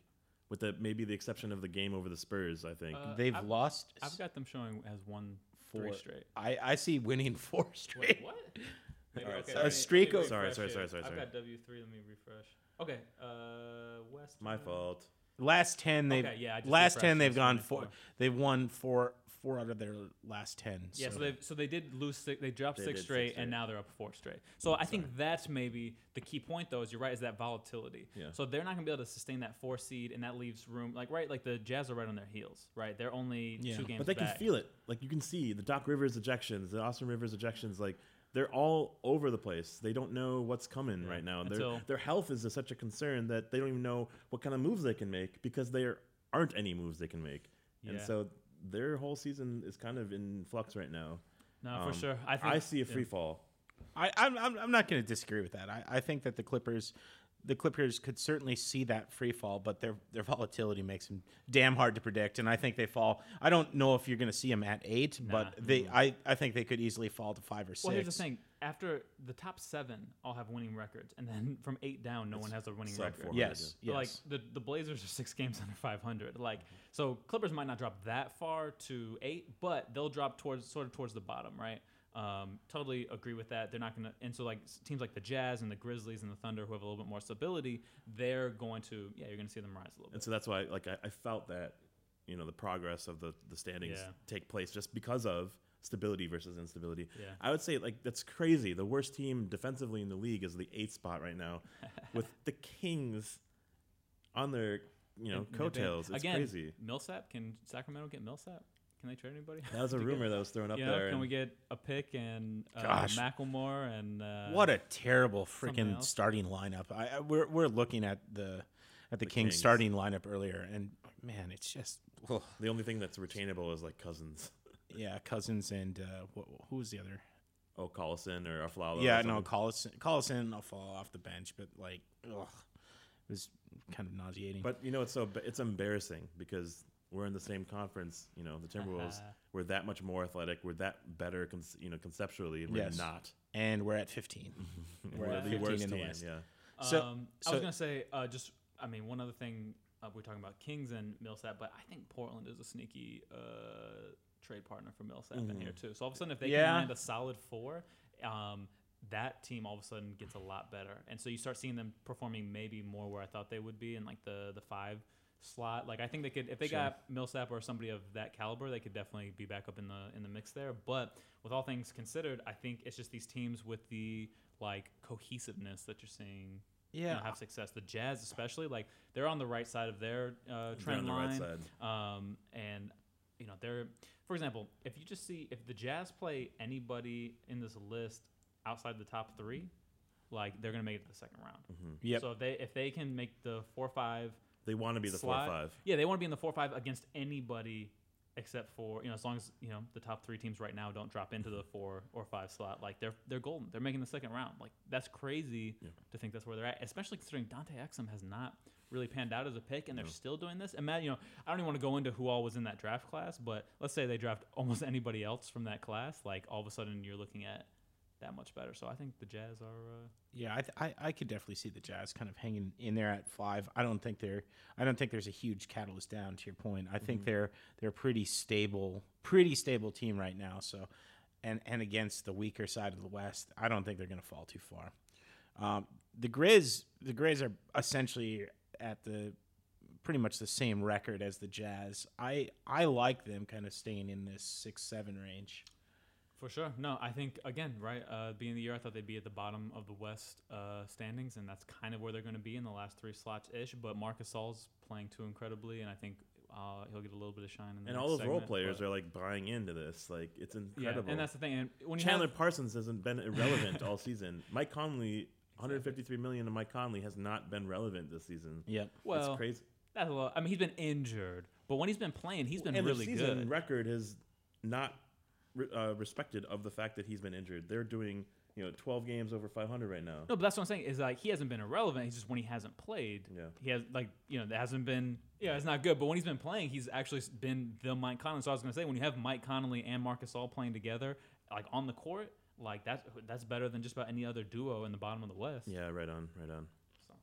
with the maybe the exception of the game over the Spurs. I think. Uh, they've I've- lost I've got them showing as one four three straight. I, I see winning four straight. What? [LAUGHS] All right, okay, sorry. let A streak let me of- Sorry, refresh sorry, here. sorry, sorry, I've sorry. got W three. Let me refresh. Okay, uh, West. My fault. Last ten they've Okay, yeah, I just last refreshed ten they've it's gone winning four. four. They've won four four out of their last ten. Yeah, so so they so they did lose six. They dropped They six did six straight, straight. and now they're up four straight. So I think that's maybe the key point, though. Is you're right, is that volatility. Yeah. So they're not gonna be able to sustain that four seed, and that leaves room. Like right, like the Jazz are right on their heels. Right, they're only Yeah. two games. But they can feel it. Like you can see the Doc Rivers ejections, the Austin Rivers ejections. Like they're all over the place. They don't know what's coming right now. Their Until- their health is such a concern that they don't even know what kind of moves they can make because there aren't any moves they can make. Yeah. And so their whole season is kind of in flux right now. No, Um, for sure. I think I see a yeah. free fall. I, I'm, I'm, I'm not going to disagree with that. I, I think that the Clippers, the Clippers could certainly see that free fall, but their their volatility makes them damn hard to predict. And I think they fall. I don't know if you're going to see them at eight, but they I, I think they could easily fall to five or six. Well, here's the thing. After the top seven all have winning records, and then [LAUGHS] from eight down, no one has a winning sub record. 400, Yes, yes. Like the, the Blazers are six games [LAUGHS] under 500. Like so, Clippers might not drop that far to eight, but they'll drop towards sort of towards the bottom, right? Um, totally agree with that. They're not gonna, and so like teams like the Jazz and the Grizzlies and the Thunder, who have a little bit more stability, they're going to, yeah, you're gonna see them rise a little And bit. so that's why, like, I, I felt that, you know, the progress of the, the standings Yeah. take place just because of stability versus instability. Yeah. I would say, like, that's crazy. The worst team defensively in the league is the eighth spot right now, [LAUGHS] with the Kings on their, you know, And- and they've coattails. It's Again, crazy. Millsap can Sacramento get Millsap? Can they trade anybody? That was a [LAUGHS] To get- rumor that was thrown up You know, there. can we get a pick and uh, Gosh. McLemore and uh, what a terrible freaking starting lineup. I, I we're we're looking at the at the, The Kings, Kings. starting lineup earlier, and man, it's just ugh. The only thing that's retainable is like Cousins. Yeah, Cousins and uh, wh- who was the other? Oh, Collison or Afflalo. yeah, or no, something. Collison. Collison, I'll fall off the bench, but like, ugh, it was kind of nauseating. But you know, it's so it's embarrassing because we're in the same conference. You know, the Timberwolves. Uh-huh. we're that much more athletic. We're that better, con- you know, conceptually, and we're Yes. not. and we're at 15. [LAUGHS] We're, at the 15 worst in the team. West. Yeah. So- um, I was gonna say uh, just I mean one other thing uh, we're talking about Kings and Millsap, but I think Portland is a sneaky uh, trade partner for Millsap in here too. So all of a sudden, if they Yeah. can land a solid four, um, that team all of a sudden gets a lot better, and so you start seeing them performing maybe more where I thought they would be in like the the five slot. Like I think they could if they Sure. got Millsap or somebody of that caliber, they could definitely be back up in the in the mix there. But with all things considered, I think it's just these teams with the like cohesiveness that you're seeing you know, Yeah. have success. The Jazz, especially, like they're on the right side of their uh, They're trend on the right line. side. Um, and you know, they're for example, if you just see if the Jazz play anybody in this list outside the top three, like they're gonna make it to the second round. Mm-hmm. Yep. So if they if they can make the four five They want to be the slot, four five. yeah, they want to be in the four five against anybody except for you know as long as you know the top three teams right now don't drop into the four or five slot like they're they're golden. They're making the second round. Like that's crazy to think that's where they're at especially considering Dante Exum has not really panned out as a pick and they're still doing this. And Matt you know I don't even want to go into who all was in that draft class but let's say they draft almost [LAUGHS] anybody else from that class like all of a sudden you're looking at that much better so I think the Jazz are uh, Yeah, I, th- I I could definitely see the Jazz kind of hanging in there at five. I don't think they're I don't think there's a huge catalyst down. To your point, I think they're they're a pretty stable, pretty stable team right now. So, and and against the weaker side of the West, I don't think they're going to fall too far. Um, the Grizz the Grizz are essentially at the pretty much the same record as the Jazz. I I like them kind of staying in this six seven range. For sure. No, I think again, right? Uh, beginning of the year, I thought they'd be at the bottom of the West uh, standings, and that's kind of where they're going to be in the last three slots ish. But Marc Gasol's playing too incredibly, and I think uh, he'll get a little bit of shine. In the And all those role players are like buying into this. Like it's incredible. yeah, incredible. and that's the thing. And when you Chandler have, Parsons hasn't been irrelevant all season. Mike Conley, 153 million to Mike Conley has not been relevant this season. Yep. well, it's crazy. that's a lot. I mean, he's been injured, but when he's been playing, he's been and really the season good. record is not re- uh, respected of the fact that he's been injured. They're doing you know 12 games over 500 right now. No, but that's what I'm saying is like he hasn't been irrelevant. He's just when he hasn't played, Yeah. he has like you know that hasn't been yeah it's not good. But when he's been playing, he's actually been the Mike Conley. So I was gonna say when you have Mike Conley and Marc Gasol playing together like on the court, like that's that's better than just about any other duo in the bottom of the West. Yeah, right on, right on. So.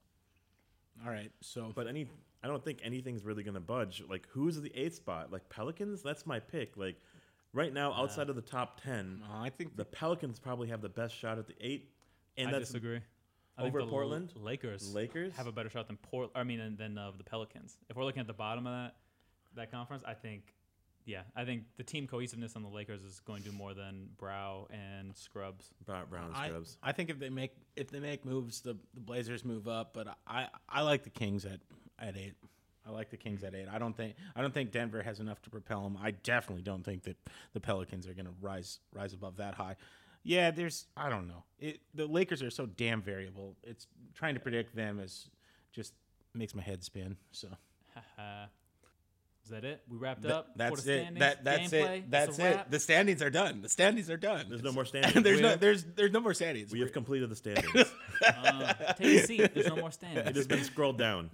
All right. So But any, I don't think anything's really gonna budge. Like who's the eighth spot? Like Pelicans? That's my pick. Like right now, outside of the top 10, uh, I think the Pelicans probably have the best shot at the eight. And I that's disagree. I think over the L- Portland? Lakers, Lakers? have a better shot than Port. I mean, than, than uh, the Pelicans. If we're looking at the bottom of that that conference, I think, yeah, I think the team cohesiveness on the Lakers is going to do more than Brow and Scrubs. Brown, Brown I, Scrubs. I think if they make if they make moves, the, the Blazers move up. But I I like the Kings at at eight. I like the Kings at eight. I don't think I don't think Denver has enough to propel them. I definitely don't think that the Pelicans are going to rise rise above that high. Yeah, there's I don't know. It, the Lakers are so damn variable. It's trying to predict them is just makes my head spin. So [LAUGHS] Is that it? We wrapped Th- up. that's it. That that's gameplay, it. That's a it. wrap. The standings are done. The standings are done. There's no more [LAUGHS] standings. there's standings. no have- there's there's no more standings. we have completed the [LAUGHS] standings. Uh, take a seat. There's no more standings. it has been scrolled down.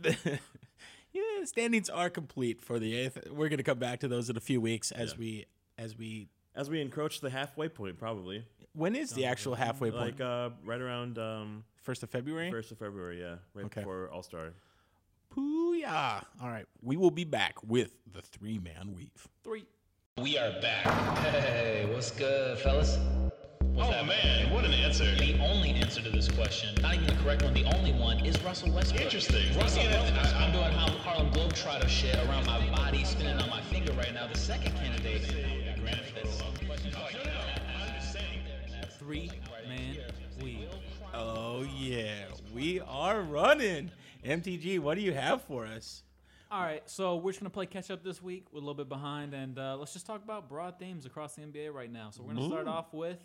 Yeah, the standings are complete for the eighth. We're gonna come back to those in a few weeks as Yeah. we as we. As we encroach the halfway point, probably When is the actual halfway point? like uh, right around um, First of February. first of February. Yeah, right Okay. before All Star. Pooyah! All right, we will be back with the three man weave. Three. We are back. Hey, what's good, fellas? What's Oh happening? man, what an answer. The only answer to this question, not even the correct one, the only one is Russell Westbrook. Interesting. Russell Yeah, Westbrook. I- I'm doing how Harlem Globetrotter shit around my body, spinning on my finger right now. The second candidate. Three man weave. Oh yeah, we are running. MTG, what do you have for us? All right, so we're just gonna play catch up this week. We're a little bit behind, and uh, let's just talk about broad themes across the NBA right now. So we're gonna start off with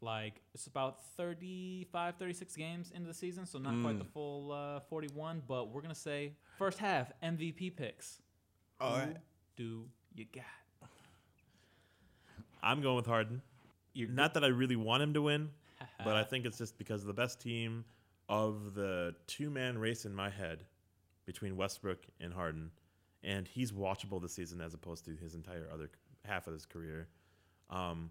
Like it's about 35, 36 games into the season, so not quite the Mm. full uh, 41. But we're gonna say first half MVP picks. All Who right. do you got? I'm going with Harden. You're Not that I really want him to win, [LAUGHS] but I think it's just because the best team of the two man race in my head between Westbrook and Harden, and he's watchable this season as opposed to his entire other half of his career. Um,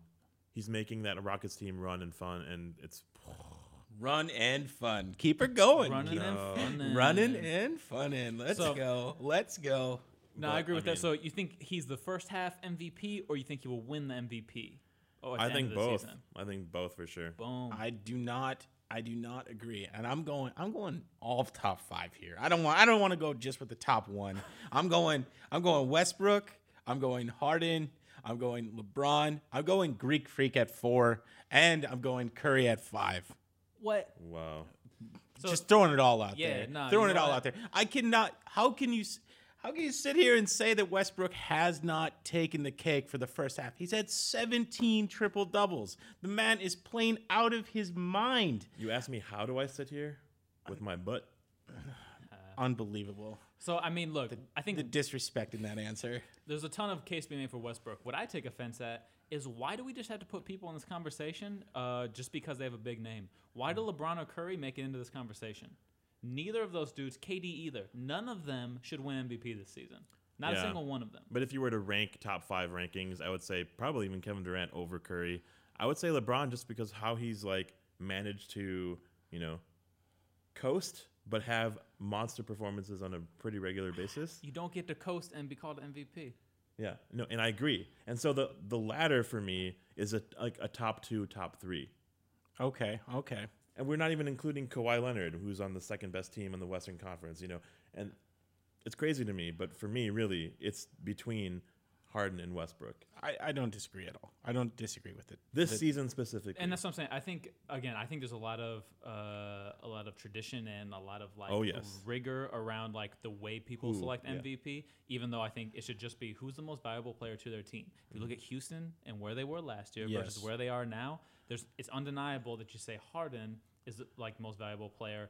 he's making that Rockets team run and fun, and it's [SIGHS] Run and fun. Keep her going. Running Keep- and funnin'. running and funnin'. Let's So- go. Let's go. No, I agree with I that. So you think he's the first half MVP, or you think he will win the MVP? Oh, at I the think end of the both. Season? I think both for sure. Boom. I do not. I do not agree, and I'm going. I'm going all top five here. I don't want. I don't want to go just with the top one. [LAUGHS] I'm going. I'm going Westbrook. I'm going Harden. I'm going LeBron. I'm going Greek Freak at four, and I'm going Curry at five. what? Wow. So just throwing it all out Yeah, there. nah, throwing it all what? out there. I cannot. How can you? How can you sit here and say that Westbrook has not taken the cake for the first half? He's had 17 triple doubles. The man is playing out of his mind. You ask me how do I sit here with my butt? [SIGHS] Unbelievable. So I mean, look, I think The disrespect in that answer. there's a ton of case being made for Westbrook. What I take offense at is why do we just have to put people in this conversation uh, just because they have a big name? Why do LeBron or Curry make it into this conversation? Neither of those dudes, KD either. None of them should win MVP this season. Not a single one of them. But if you were to rank top five rankings, I would say probably even Kevin Durant over Curry. I would say LeBron just because how he's like managed to, you know, coast but have monster performances on a pretty regular basis. You don't get to coast and be called MVP. Yeah, no, and I agree. And so the the latter for me is a like a top two, top three, Okay, okay. and we're not even including Kawhi Leonard, who's on the second best team in the Western Conference. You know, and it's crazy to me, but for me, really, it's between Harden and Westbrook I, I don't disagree at all. I don't disagree with it. this The- season specifically. And that's what I'm saying. I think again, I think there's a lot of uh, a lot of tradition and a lot of like Oh, yes. rigor around like the way people Who, select yeah. MVP. Even though I think it should just be who's the most valuable player to their team. If you look at Houston and where they were last year versus where they are now, there's it's undeniable that you say Harden is the, like most valuable player.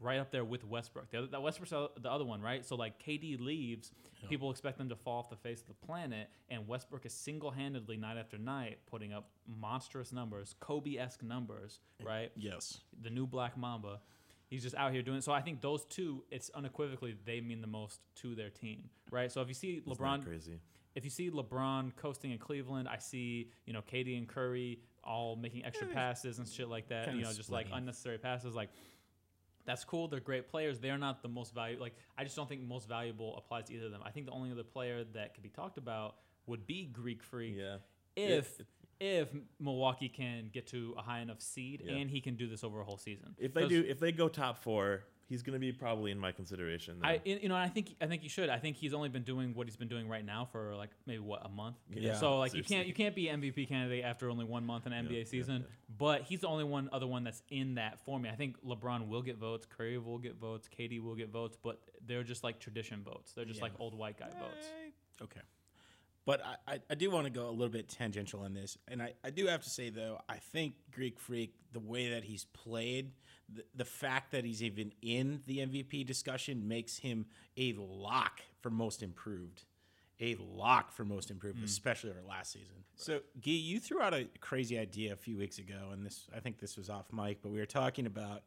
Right up there with Westbrook. The other, that Westbrook's the the other one, right? So like KD leaves, people expect them to fall off the face of the planet, and Westbrook is single-handedly night after night putting up monstrous numbers, Kobe-esque numbers, eh, right? Yes. The new Black Mamba. He's just out here doing. So I think those two, it's unequivocally they mean the most to their team, right? So if you see LeBron, crazy. if you see LeBron coasting in Cleveland, I see you know KD and Curry all making extra eh, passes and shit like that. kinda You know, just like unnecessary passes. Like that's cool. They're great players. They're not the most valuable. Like I just don't think most valuable applies to either of them. I think the only other player that could be talked about would be Greek Freak. Yeah. If It- if Milwaukee can get to a high enough seed Yeah. and he can do this over a whole season. If they do, if they go top four, he's going to be probably in my consideration. I you know I think I think you should. I think he's only been doing what he's been doing right now for like maybe what a month. Yeah. So like you can't you can't be MVP candidate after only one month in NBA yeah, season. But he's the only one other one that's in that for me. I think LeBron will get votes, Curry will get votes, KD will get votes, but they're just like tradition votes. They're just Yeah. like old white guy votes. Okay. But I, I, I do want to go a little bit tangential on this. And I, I do have to say, though, I think Greek Freak, the way that he's played, the, the fact that he's even in the MVP discussion makes him a lock for most improved. A lock for most improved, especially over last season. So, Guy, you threw out a crazy idea a few weeks ago, and this I think this was off mic, but we were talking about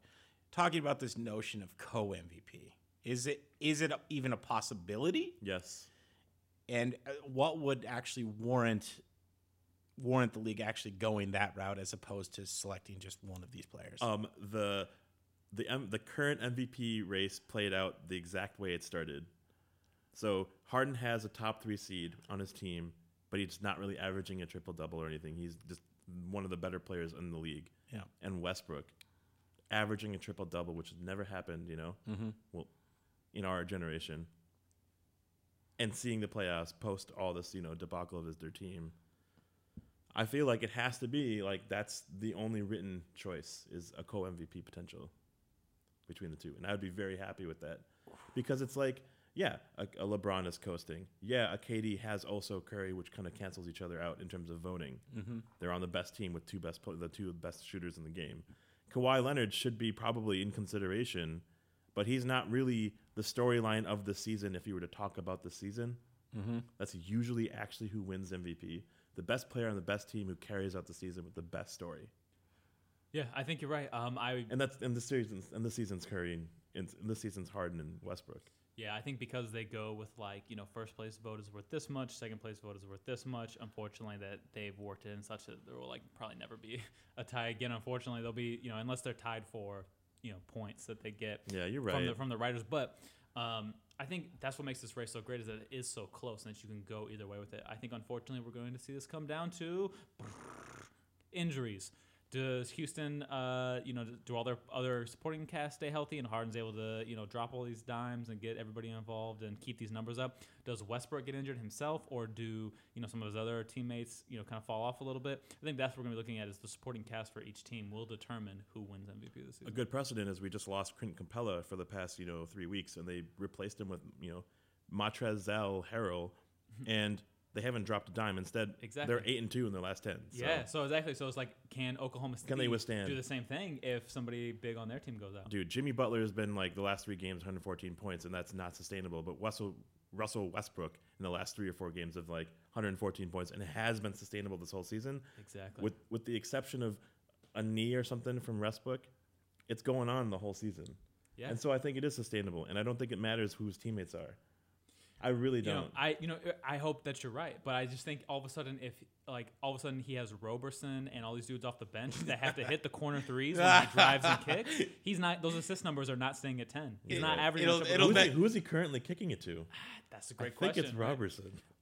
talking about this notion of co MVP. Is it is it even a possibility? yes. and uh, what would actually warrant warrant the league actually going that route as opposed to selecting just one of these players? Um, the the M- the current MVP race played out the exact way it started. So Harden has a top three seed on his team, but he's not really averaging a triple double or anything. He's just one of the better players in the league. Yeah. And Westbrook averaging a triple double, which has never happened, you know, Mm-hmm. well, in our generation. And seeing the playoffs post all this, you know, debacle of his their team. I feel like it has to be like that's the only written choice is a co MVP potential between the two, and I would be very happy with that because it's like yeah, a, a LeBron is coasting. Yeah, a KD has also Curry, which kind of cancels each other out in terms of voting. Mm-hmm. They're on the best team with two best pl- the two best shooters in the game. Kawhi Leonard should be probably in consideration, but he's not really the storyline of the season. If you were to talk about the season, mm-hmm. that's usually actually who wins MVP. The best player on the best team who carries out the season with the best story, Yeah, I think you're right. Um, I and that's in the season's and the season's Curry and, and the season's Harden and Westbrook. Yeah, I think because they go with like you know first place vote is worth this much, second place vote is worth this much. Unfortunately, that they've worked it in such that there will like probably never be [LAUGHS] a tie again. Unfortunately, they'll be you know unless they're tied for you know points that they get. Yeah, you're right from the from the writers, but. Um, I think that's what makes this race so great is that it is so close and that you can go either way with it. I think unfortunately we're going to see this come down to injuries. Does Houston, uh, you know, do all their other supporting cast stay healthy and Harden's able to, you know, drop all these dimes and get everybody involved and keep these numbers up? Does Westbrook get injured himself, or do you know some of his other teammates, you know, kind of fall off a little bit? I think that's what we're gonna be looking at is the supporting cast for each team will determine who wins MVP this season. A good precedent is we just lost Clint Capela for the past, you know, three weeks, and they replaced him with, you know, Montrezl Harrell, and they haven't dropped a dime. Instead, Exactly. they're eight and two in their last ten. So. Yeah, so exactly. So it's like, can Oklahoma City Can they withstand? do the same thing if somebody big on their team goes out? dude, Jimmy Butler has been like the last three games, 114 points, and that's not sustainable. But Russell Russell Westbrook in the last three or four games of like 114 points, and it has been sustainable this whole season. Exactly. With with the exception of a knee or something from Westbrook, it's going on the whole season. Yeah. And so I think it is sustainable, and I don't think it matters who his teammates are. I really don't. know, I you know I hope that you're right, but I just think all of a sudden if like all of a sudden he has Roberson and all these dudes off the bench that have to hit the corner threes when he drives and [LAUGHS] kicks, he's not those assist numbers are not staying at ten. He's not averaging. it'll- it'll who's, he, who is he currently kicking it to? Ah, that's a I great think question. it's right?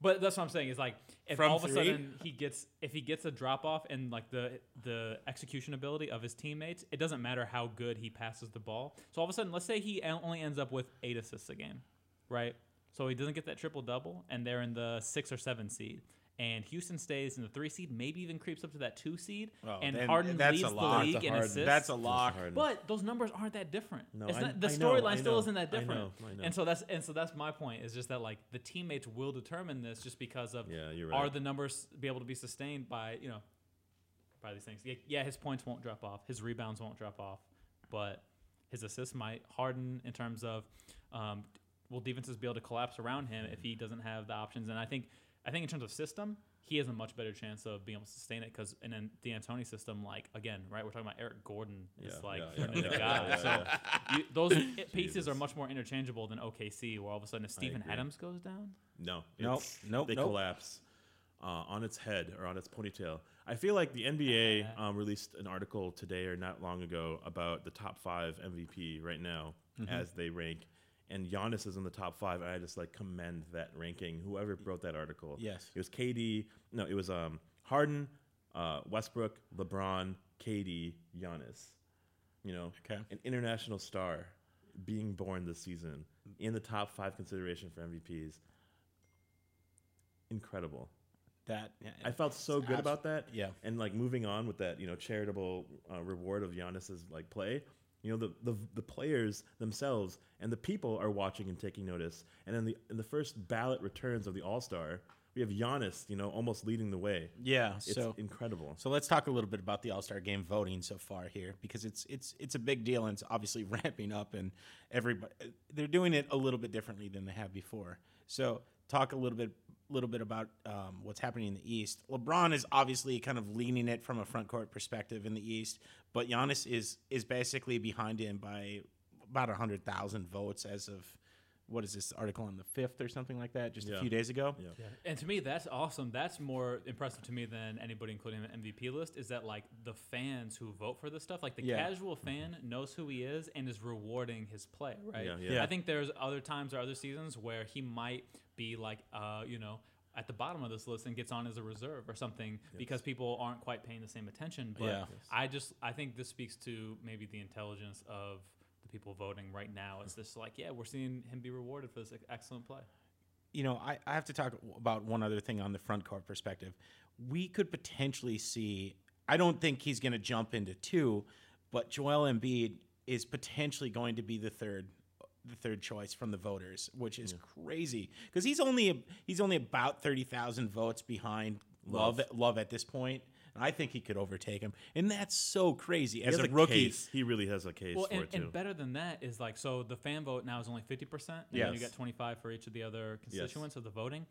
But that's what I'm saying is like if From all of a three? sudden he gets if he gets a drop off and like the the execution ability of his teammates, it doesn't matter how good he passes the ball. So all of a sudden, let's say he only ends up with eight assists a game, right? So he doesn't get that triple double, and they're in the six or seven seed. And Houston stays in the three seed, maybe even creeps up to that two seed. Oh, and then Harden that's leads a the lock. league That's a in hard- assists. That's a lock. Harden. But those numbers aren't that different. No, it's I- not, the I know, storyline I still isn't that I different. know, I know. And so that's and so that's my point is just that like the teammates will determine this just because of Yeah, you're right. are the numbers be able to be sustained by you know by these things. Yeah, yeah, his points won't drop off, his rebounds won't drop off, but his assists might harden in terms of um, will defenses be able to collapse around him if he doesn't have the options? And I think I think in terms of system, he has a much better chance of being able to sustain it because in an- the D'Antoni system, like again, right, we're talking about Eric Gordon is Yeah, like yeah, yeah, of the yeah, guy. yeah, so You, those [LAUGHS] pieces Jesus. are much more interchangeable than OKC, where all of a sudden if Steven agree. Adams goes down, No, Nope, it's- nope, They nope. collapse uh, on its head or on its ponytail. I feel like the NBA [LAUGHS] um, released an article today or not long ago about the top five MVP right now Mm-hmm. as they rank, and Giannis is in the top five. And I just like commend that ranking. Whoever wrote that article, Yes. it was KD. No, it was um, Harden, uh, Westbrook, LeBron, KD, Giannis. You know, Okay. an international star being born this season in the top five consideration for MVPs. Incredible. That I felt so good abs- about that. yeah. And like moving on with that, you know, charitable uh, reward of Giannis's like play. You know, the, the the players themselves and the people are watching and taking notice. And in the in the first ballot returns of the All Star, we have Giannis, you know, almost leading the way. yeah. It's so incredible. So let's talk a little bit about the All Star Game voting so far here, because it's it's it's a big deal and it's obviously [LAUGHS] ramping up, and everybody they're doing it a little bit differently than they have before. So talk a little bit little bit about um, what's happening in the East. LeBron is obviously kind of leaning it from a front court perspective in the East, but Giannis is is basically behind him by about hundred thousand votes as of what is this article on the fifth or something like that, just a few days ago. Yeah. And to me, that's awesome. That's more impressive to me than anybody, including the MVP list, is that like the fans who vote for this stuff, like the Yeah. casual fan knows who he is and is rewarding his play, right? Yeah, yeah. I think there's other times or other seasons where he might be like, uh, you know, at the bottom of this list and gets on as a reserve or something because people aren't quite paying the same attention. But Yeah. I just, I think this speaks to maybe the intelligence of the people voting right now. It's just like, yeah, we're seeing him be rewarded for this excellent play. you know, I, I have to talk about one other thing on the front court perspective. We could potentially see, I don't think he's going to jump into two, but Joel Embiid is potentially going to be the third the third choice from the voters, which is crazy because he's only a, he's only about thirty thousand votes behind Love. Love. Love at this point. And I think he could overtake him, and that's so crazy He as has a rookie. case. He really has a case Well, for and, it too. and better than that is like so the fan vote now is only fifty percent, and then you Yes. get twenty five for each of the other constituents of the voting.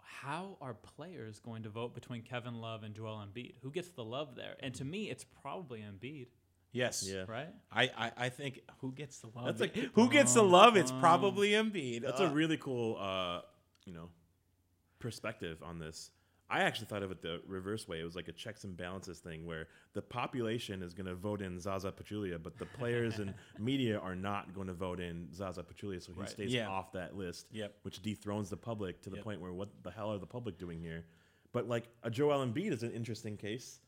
How are players going to vote between Kevin Love and Joel Embiid? Who gets the love there? And to me, it's probably Embiid, Yes, Yeah. right? I, I I think who gets the love? That's like- who gets the love? It's probably Embiid. That's a really cool, uh, you know, perspective on this. I actually thought of it the reverse way. It was like a checks and balances thing where the population is going to vote in Zaza Pachulia, but the players and [LAUGHS] media are not going to vote in Zaza Pachulia, so he Right. stays Yeah. off that list, Yep. which dethrones the public to the Yep. point where what the hell are the public doing here? But like a Joel Embiid is an interesting case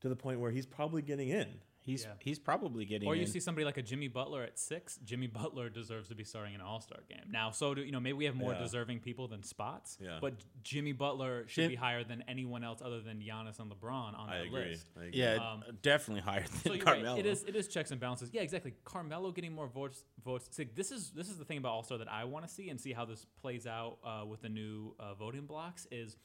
to the point where he's probably getting in. He's Yeah. he's probably getting. Or you in. see somebody like a Jimmy Butler at six. Jimmy [LAUGHS] Butler deserves to be starting an All Star game. Now, so do you know? Maybe we have more Yeah. deserving people than spots. Yeah. But Jimmy Butler should Jim- be higher than anyone else other than Giannis and LeBron on I that agree. list. I agree. yeah, Um, definitely higher than you're right. Carmelo. It is it is checks and balances. Yeah, exactly. Carmelo getting more votes. Votes. See, this is this is the thing about All Star that I want to see and see how this plays out uh, with the new uh, voting blocks. Is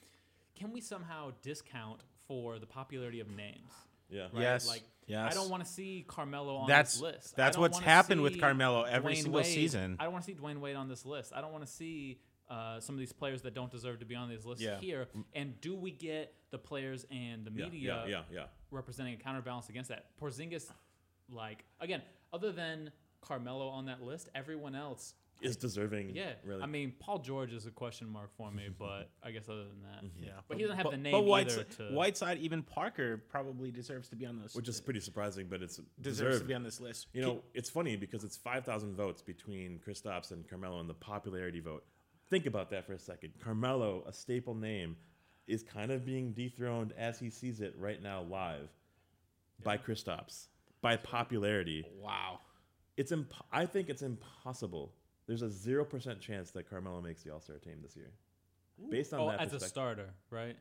can we somehow discount for the popularity of names? Yeah. Right? Yes, Like yes. I don't want to see Carmelo on That's- this list. I that's don't what's happened with Carmelo every Dwyane single Wade- season. I don't want to see Dwyane Wade on this list. I don't want to see uh, some of these players that don't deserve to be on these lists Yeah. here. And do we get the players and the Yeah, media yeah, yeah, yeah. representing a counterbalance against that? Porzingis, like again, other than Carmelo on that list, everyone else. Is deserving. Yeah, Really. I mean, Paul George is a question mark for me, [LAUGHS] but I guess other than that, Mm-hmm. yeah, But he doesn't have but, the name But either Whiteside, to- Whiteside, even Parker probably deserves to be on those. which is pretty surprising, but it's deserves deserved. to be on this list. You know, it's funny because it's 5,000 votes between Kristaps and Carmelo in the popularity vote. Think about that for a second. Carmelo, a staple name, is kind of being dethroned as he sees it right now live by Kristaps, by popularity. wow. It's imp- I think it's impossible. There's a 0% chance that Carmelo makes the All-Star team this year. Based on oh, that as a starter, right?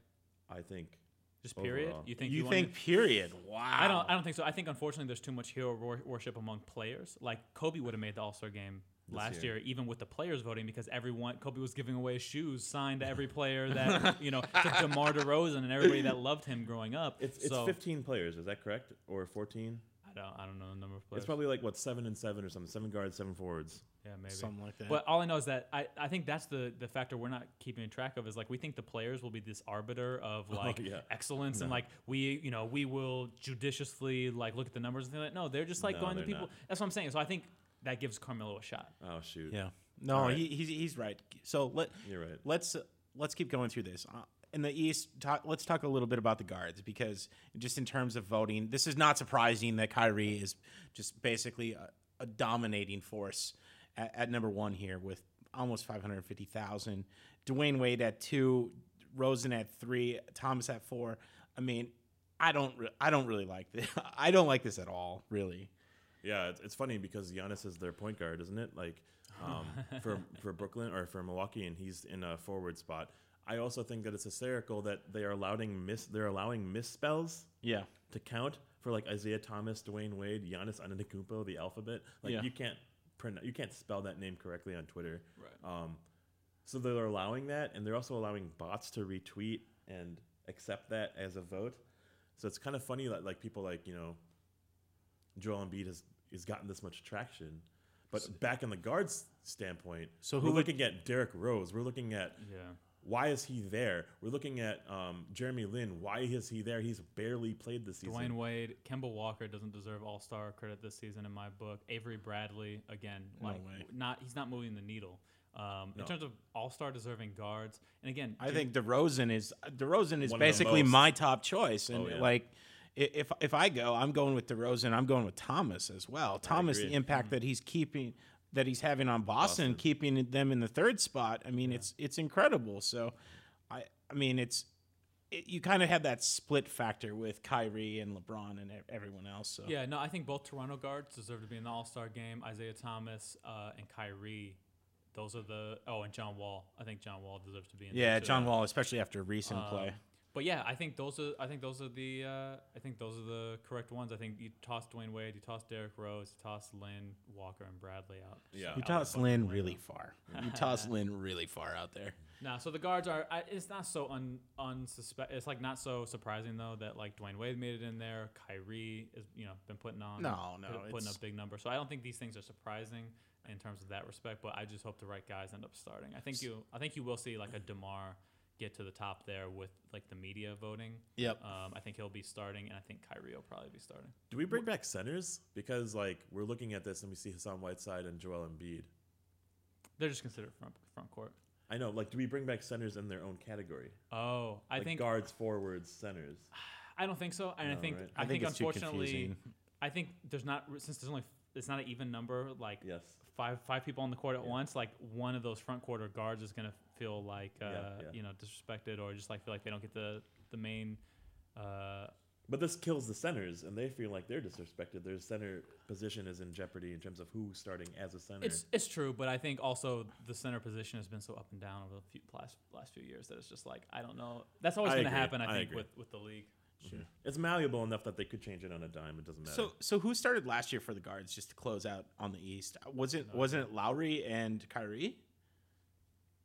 I think Just period. Overall. You think You wanna- think? Period. Wow. I don't. I don't think so. I think unfortunately there's too much hero worship among players. Like Kobe would have made the All Star game last year. year. even with the players voting, because everyone Kobe was giving away shoes signed to every player that [LAUGHS] you know to DeMar DeRozan and everybody that loved him growing up. it's, it's 15 players. Is that correct? Or 14? I don't. I don't know the number of players. It's probably like what seven and seven or something. Seven guards, seven forwards. Yeah, maybe Something like that. But all I know is that I, I think that's the, the factor we're not keeping track of is like we think the players will be this arbiter of like yeah. excellence and like we you know we will judiciously like look at the numbers and things like no they're just like No, going to people not. that's what I'm saying so I think that gives Carmelo a shot Oh shoot. Yeah. No, All right. he, he's he's right. So let You're right. Let's uh, let's keep going through this. Uh, in the East, talk, let's talk a little bit about the guards because just in terms of voting, this is not surprising that Kyrie is just basically a, a dominating force at, at number one here with almost five hundred fifty thousand. Dwyane Wade at two, Rosen at three, Thomas at four. I mean, I don't re- I don't really like this. [LAUGHS] I don't like this at all. Really. Yeah, it's, it's funny because Giannis is their point guard, isn't it? Like [LAUGHS] um, for for Brooklyn or for Milwaukee, and he's in a forward spot. I also think that it's hysterical that they are allowing miss they're allowing misspells Yeah. to count for like Isaiah Thomas, Dwyane Wade, Giannis Antetokounmpo, the alphabet. Like Yeah. you can't print you can't spell that name correctly on Twitter. Right. Um, so they're allowing that, and they're also allowing bots to retweet and accept that as a vote. So it's kind of funny that like people like you know, Joel Embiid has has gotten this much traction, but back in the guards standpoint, So we're would- looking at Derrick Rose. We're looking at yeah why is he there? We're looking at um, Jeremy Lin. Why is he there? He's barely played this season. Dwyane Wade Kemba Walker doesn't deserve All Star credit this season in my book Avery Bradley again like way. not he's not moving the needle um, No. in terms of All Star deserving guards and again I think DeRozan is DeRozan is One basically my top choice, and Oh, yeah. like if if I go, I'm going with DeRozan. I'm going with Thomas as well. Thomas, the agree. impact that he's keeping, that he's having on Boston, Boston. keeping them in the third spot. I mean, it's it's incredible. So, I I mean, it's it, you kind of have that split factor with Kyrie and LeBron and everyone else. So Yeah, no, I think both Toronto guards deserve to be in the All Star game. Isaiah Thomas uh, and Kyrie, those are the. Oh, and John Wall. I think John Wall deserves to be in. yeah. John Wall, especially after recent Um, play. But yeah, I think those are I think those are the uh, I think those are the correct ones. I think you toss Dwyane Wade, you toss Derrick Rose, you toss Lin Walker and Bradley out. Yeah. You out toss the Lin really window. far. You [LAUGHS] toss Lin really far out there. Nah, so the guards are. I, it's not so un unsuspect. It's like not so surprising though that like Dwyane Wade made it in there. Kyrie is you know been putting on No, no, put- putting up big numbers. So I don't think these things are surprising in terms of that respect. But I just hope the right guys end up starting. I think you I think you will see like a Demar get to the top there with like the media voting. Yep. Um, I think he'll be starting, and I think Kyrie will probably be starting. Do we bring back centers? Because like we're looking at this and we see Hassan Whiteside and Joel Embiid. They're just considered front front court. I know. Like, do we bring back centers in their own category? Oh, I Like think guards, forwards, centers. [SIGHS] I don't think so, and I think right? I, I think, think unfortunately. I think there's not since there's only it's not an even number like Yes. five five people on the court at Yeah. once. Like one of those front quarter guards is gonna feel like uh, Yeah, yeah. you know disrespected or just like feel like they don't get the the main. Uh, But this kills the centers, and they feel like they're disrespected. Their center position is in jeopardy in terms of who's starting as a center. it's it's true, but I think also the center position has been so up and down over the few, last last few years that it's just like I don't know. That's always gonna happen. I, I think agree. with with the league. It's malleable enough that they could change it on a dime. It doesn't matter. So so who started last year for the guards just to close out on the East? Was it wasn't it Lowry and Kyrie?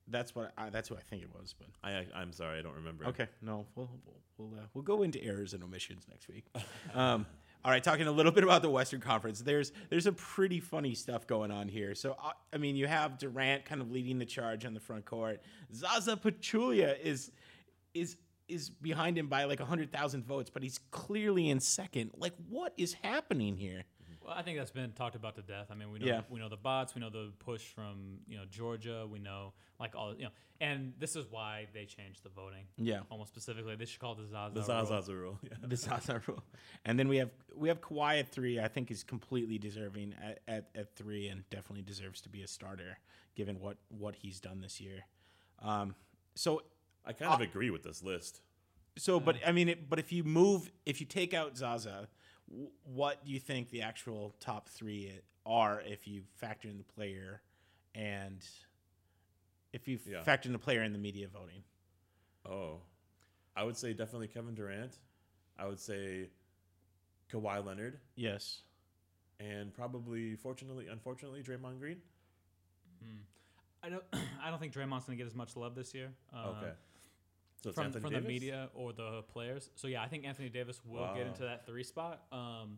That's what I, that's who I think it was. But I, I'm sorry, I don't remember. okay, no, we'll we'll we'll, uh, we'll go into errors and omissions next week. Um, [LAUGHS] all right, talking a little bit about the Western Conference. There's there's some pretty funny stuff going on here. So I, I mean, you have Durant kind of leading the charge on the front court. Zaza Pachulia is is is behind him by like hundred thousand votes, but he's clearly in second. Like, what is happening here? Well, I think that's been talked about to death. I mean, we know Yeah. we know the bots, we know the push from you know Georgia, we know like all you know, and this is why they changed the voting. Yeah. almost specifically, they should call it the Zaza. The rule. Zaza's a rule. Yeah. [LAUGHS] the Zaza rule. And then we have we have Kawhi at three. I think is completely deserving at, at, at three, and definitely deserves to be a starter given what what he's done this year. Um, so I kind of agree with this list. so, but I mean, it, but if you move, if you take out Zaza, w- what do you think the actual top three are if you factor in the player and if you Yeah. factor in the player and the media voting? Oh, I would say definitely Kevin Durant. I would say Kawhi Leonard, Yes. and probably, fortunately, unfortunately, Draymond Green. I don't. [CLEARS THROAT] I don't think Draymond's gonna get as much love this year. Uh, Okay. So from, from the media or the players. So yeah, I think Anthony Davis will Wow. get into that three spot. Um,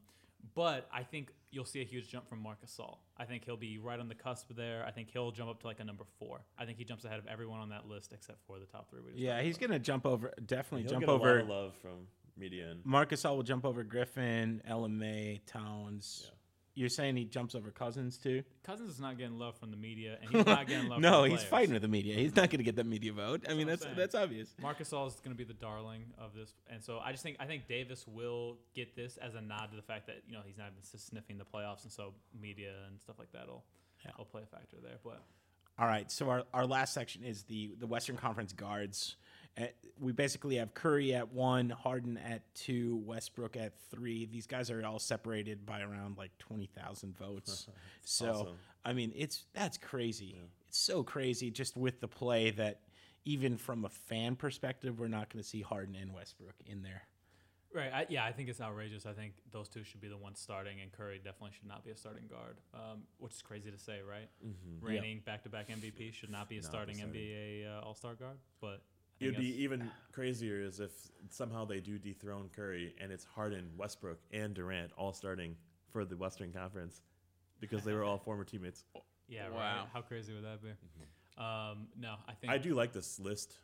but I think you'll see a huge jump from Marc Gasol. I think he'll be right on the cusp there. I think he'll jump up to like a number four. I think he jumps ahead of everyone on that list except for the top three. We just Yeah, he's about. gonna jump over. Definitely He'll jump get a over. lot of love from media and Marc Gasol will jump over Griffin, LMA, Towns. Yeah. You're saying he jumps over Cousins too? Cousins is not getting love from the media, and he's not getting love. [LAUGHS] no, from the he's fighting with the media. He's not going to get that media vote. I mean, that's saying. that's obvious. Marc Gasol is going to be the darling of this, and so I just think I think Davis will get this as a nod to the fact that you know he's not even sniffing the playoffs, and so media and stuff like that will Yeah. will play a factor there. But All right, so our, our last section is the the Western Conference guards. Uh, we basically have Curry at one, Harden at two, Westbrook at three. These guys are all separated by around like twenty thousand votes. [LAUGHS] so awesome. I mean, it's that's crazy. It's so crazy just with the play that even from a fan perspective, we're not going to see Harden and Westbrook in there. Right. I, yeah, I think it's outrageous. I think those two should be the ones starting, and Curry definitely should not be a starting guard, um, which is crazy to say, right? Reigning back-to-back MVP should not be a Not starting be starting. NBA uh, All-Star guard, but I It'd think be even crazier is if somehow they do dethrone Curry and it's Harden, Westbrook, and Durant all starting for the Western Conference because they were all former teammates. [LAUGHS] yeah, Wow. right. How crazy would that be? Um, no, I think I do like this list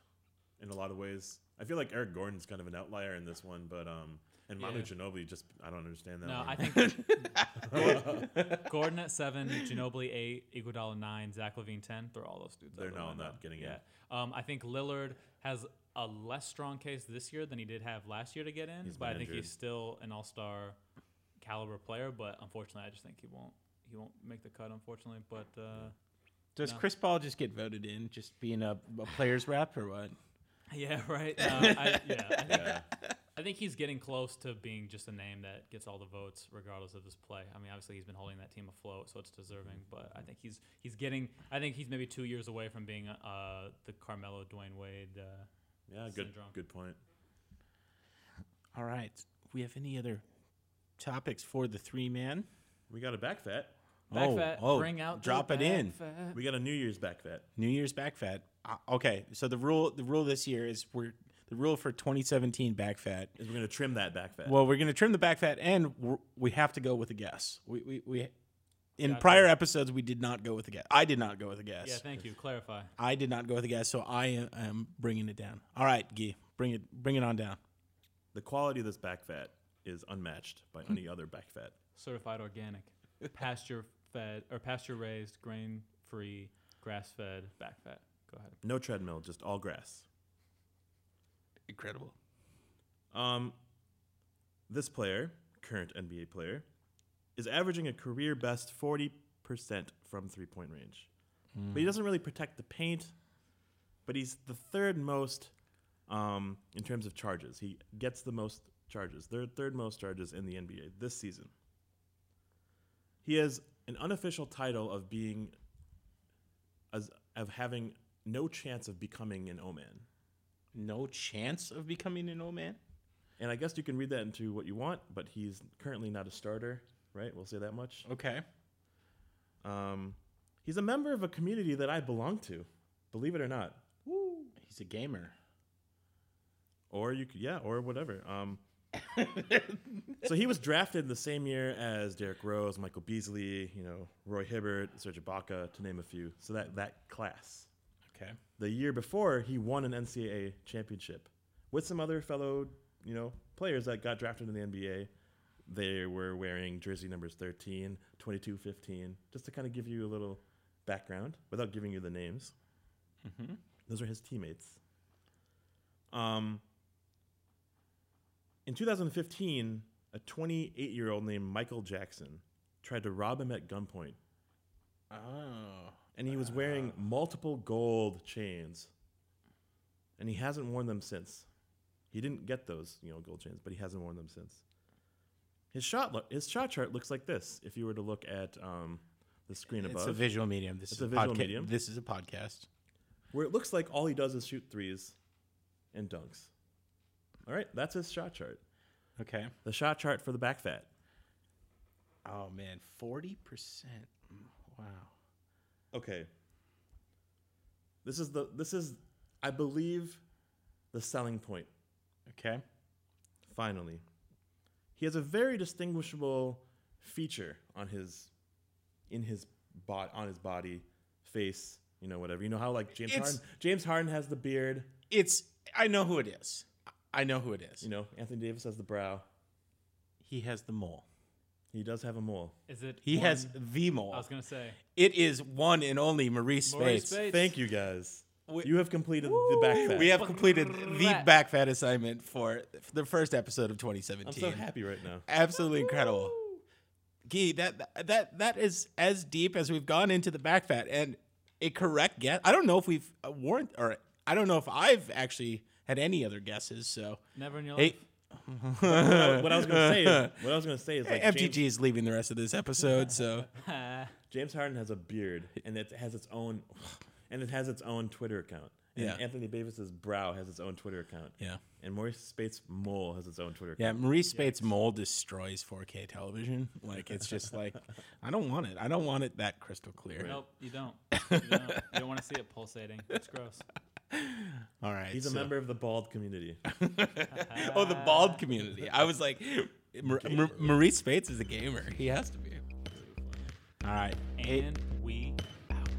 in a lot of ways. I feel like Eric Gordon's kind of an outlier in this one, but um, and Manu Yeah. Ginobili just I don't understand that. No, one. I think Gordon, [LAUGHS] Gordon at seven, Ginobili eight, Iguodala nine, Zach LaVine ten. Throw all those dudes. out They're the now window. not getting in. yeah. Um, I think Lillard has a less strong case this year than he did have last year to get in, He's but I think injured. he's still an all-star caliber player. But unfortunately, I just think he won't he won't make the cut. Unfortunately, but uh, Does No. Chris Paul just get voted in, just being a, a player's rep or what? [LAUGHS] yeah, right. Uh, I, yeah, I think, yeah. I think he's getting close to being just a name that gets all the votes, regardless of his play. I mean, obviously he's been holding that team afloat, so it's deserving. But I think he's he's getting. I think he's maybe two years away from being uh, the Carmelo Dwyane Wade. Uh, yeah, good Syndrome. good point. All right. We have any other topics for the three man? We got a back fat. Back oh, fat, oh, bring out the drop it back in. fat. We got a New Year's back fat. New Year's back fat. Uh, okay, so the rule the rule this year is we're the rule for 2017 back fat. Is we're gonna trim that back fat. Well, we're gonna trim the back fat, and we're, have to go with a guess. We we, we in Gotcha. prior episodes we did not go with a guess. I did not go with a guess. Yeah, thank you. Clarify. I did not go with a guess, so I am, am bringing it down. All right, Guy, bring it bring it on down. the quality of this back fat is unmatched by any [LAUGHS] other back fat. Certified organic, [LAUGHS] pasture fed or pasture raised, grain free, grass fed back fat. Go ahead. No treadmill, just all grass. Incredible. Um, this player, current NBA player, is averaging a career best 40% from three point range. But he doesn't really protect the paint, but he's the third most um, in terms of charges. He gets the most charges, third, third most charges in the NBA this season. He has an unofficial title of being, as, of having no chance of becoming an O-man. No chance of becoming an old man. And I guess you can read that into what you want, but he's currently not a starter, right? We'll say that much. Okay. Um, he's a member of a community that I belong to, believe it or not. Woo! He's a gamer. Or you could, yeah, or whatever. Um, [LAUGHS] so he was drafted the same year as Derrick Rose, Michael Beasley, you know, Roy Hibbert, Serge Ibaka, to name a few. So that that class. Okay. The year before, he won an NCAA championship with some other fellow, you know, players that got drafted in the NBA. They were wearing jersey numbers 13, 22, 15, just to kind of give you a little background without giving you the names. Those are his teammates. Um, in 2015, a 28 year old named Michael Jackson tried to rob him at gunpoint Oh. And he was wearing multiple gold chains. And he hasn't worn them since. He didn't get those, you know, gold chains, but he hasn't worn them since. His shot, lo- his shot chart looks like this. If you were to look at um, the screen above, It's a visual medium. This It's is a visual podca- medium. This is a podcast. where it looks like all he does is shoot threes and dunks. All right, that's his shot chart. Okay. The shot chart for the back fat. Oh man, forty percent. Wow. Okay. This is the this is I believe the selling point Okay. finally. He has a very distinguishable feature on his in his bot on his body, face, you know, whatever. You know how like James It's- Harden James Harden has the beard, It's. I know who it is. I know who it is. you know, Anthony Davis has the brow. he has the mole. He does have a mole. Is it? He one- has the mole. I was gonna say. It is one and only Marreese Marreese Speights. Speights. Thank you guys. We- you have completed the back fat. We have completed the back fat assignment for the first episode of 2017. I'm 2017. so happy right now. Absolutely incredible. Gee, that that that is as deep as we've gone into the back fat and a correct guess. I don't know if we've uh, warned or I don't know if I've actually had any other guesses. So Never in your hey, life. What, I, what I was gonna say is what I was gonna say is like MTG James, is leaving the rest of this episode. So [LAUGHS] James Harden has a beard and it has its own and it has its own Twitter account. And Yeah. Anthony Davis's brow has its own Twitter account. yeah, And Marreese Speights' mole has its own Twitter account. yeah. account. Marreese Speights' mole destroys 4K television. Like it's just like I don't want it. I don't want it that crystal clear. Nope, you don't. [LAUGHS] You don't, you don't want to see it pulsating. It's gross. All right, He's a member of the bald community. [LAUGHS] [LAUGHS] oh, the bald community. I was like, Mar- Mar- Marreese Speights is a gamer. He has to be. All right. Hey, And we out.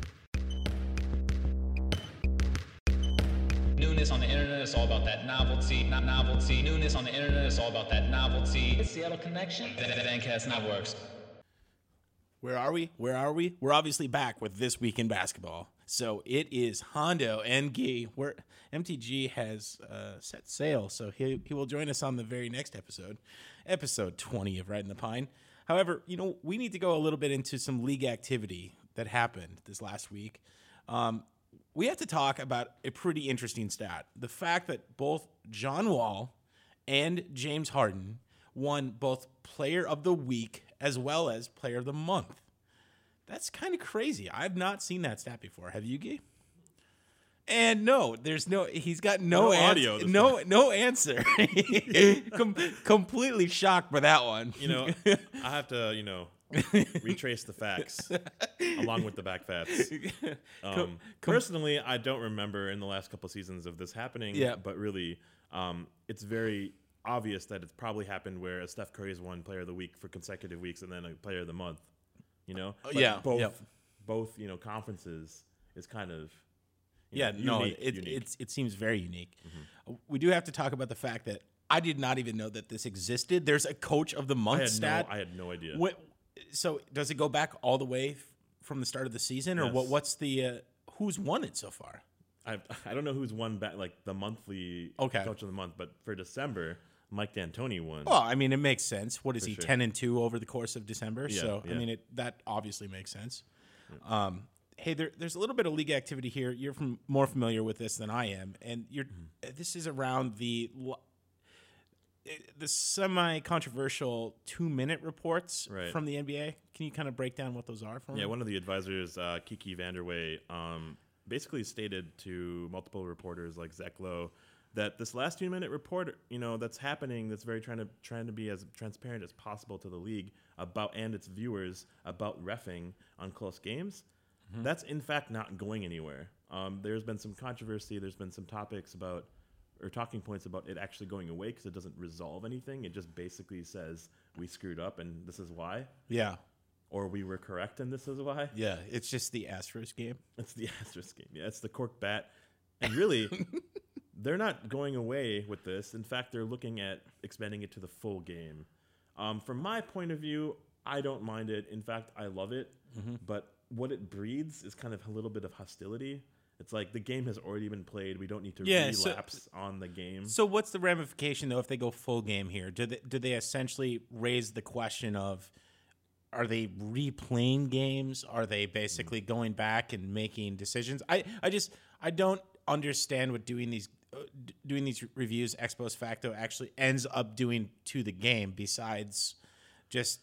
Newness on the internet is all about that novelty, not novelty. Newness on the internet is all about that novelty. It's Seattle Connection. Vancast Networks. where are we? Where are we? We're obviously back with this week in basketball. So it is Hondo and Gee. Where MTG has uh, set sail, so he he will join us on the very next episode, episode twenty of in the Pine. However, you know we need to go a little bit into some league activity that happened this last week. Um, we have to talk about a pretty interesting stat: the fact that both John Wall and James Harden won both Player of the Week as well as Player of the Month. That's kind of crazy. I've not seen that stat before. Have you, Gee? And no, there's no. He's got no, No ans- audio No, no answer. [LAUGHS] Com- completely shocked by that one. You know, I have to, you know, retrace the facts along with the back facts. [LAUGHS] Um, personally, I don't remember in the last couple seasons of this happening. Yeah. But really, um, it's very obvious that it's probably happened where a Steph Curry has won Player of the Week for consecutive weeks and then a Player of the Month. You know, But yeah, both yeah. both you know conferences is kind of yeah, know, no, unique, it, unique. Mm-hmm. it's it seems very unique. Uh, We do have to talk about the fact that I did not even know that this existed. There's a coach of the month had stat. no I had no idea. What, so does it go back all the way from the start of the season, or what? What's the uh, who's won it so far? I I don't know who's won back like the monthly Okay. coach of the month, but for December, Mike D'Antoni won. Well, I mean, it makes sense. What is he, sure. ten and two over the course of December? Yeah, so I mean, it that obviously makes sense. Um, hey, there, there's a little bit of league activity here. You're from, more familiar with this than I am, and you're. Mm-hmm. This is around the eh, the semi controversial two minute reports Right. from the NBA. Can you kind of break down what those are for me? Yeah, one of the advisors, uh, Kiki Vandeweghe, um, basically stated to multiple reporters like Zach Lowe that this last two minute report, you know, that's happening, that's very trying to trying to be as transparent as possible to the league about and its viewers about refing on close games. That's in fact not going anywhere. Um, there's been some controversy. There's been some topics about or talking points about it actually going away because it doesn't resolve anything. It just basically says we screwed up and this is why, yeah, or we were correct and this is why. yeah. It's just the Astros game. It's the asterisk game. Yeah, it's the cork bat. And really, [LAUGHS] they're not going away with this. In fact, they're looking at expanding it to the full game. Um, from my point of view, I don't mind it. In fact, I love it. But what it breeds is kind of a little bit of hostility. It's like the game has already been played. We don't need to Yeah, so- relapse on the game. So what's the ramification though if they go full game here? Do they do they essentially raise the question of are they replaying games? Are they basically going back and making decisions? I, I just I don't understand what doing these doing these reviews ex post facto actually ends up doing to the game besides just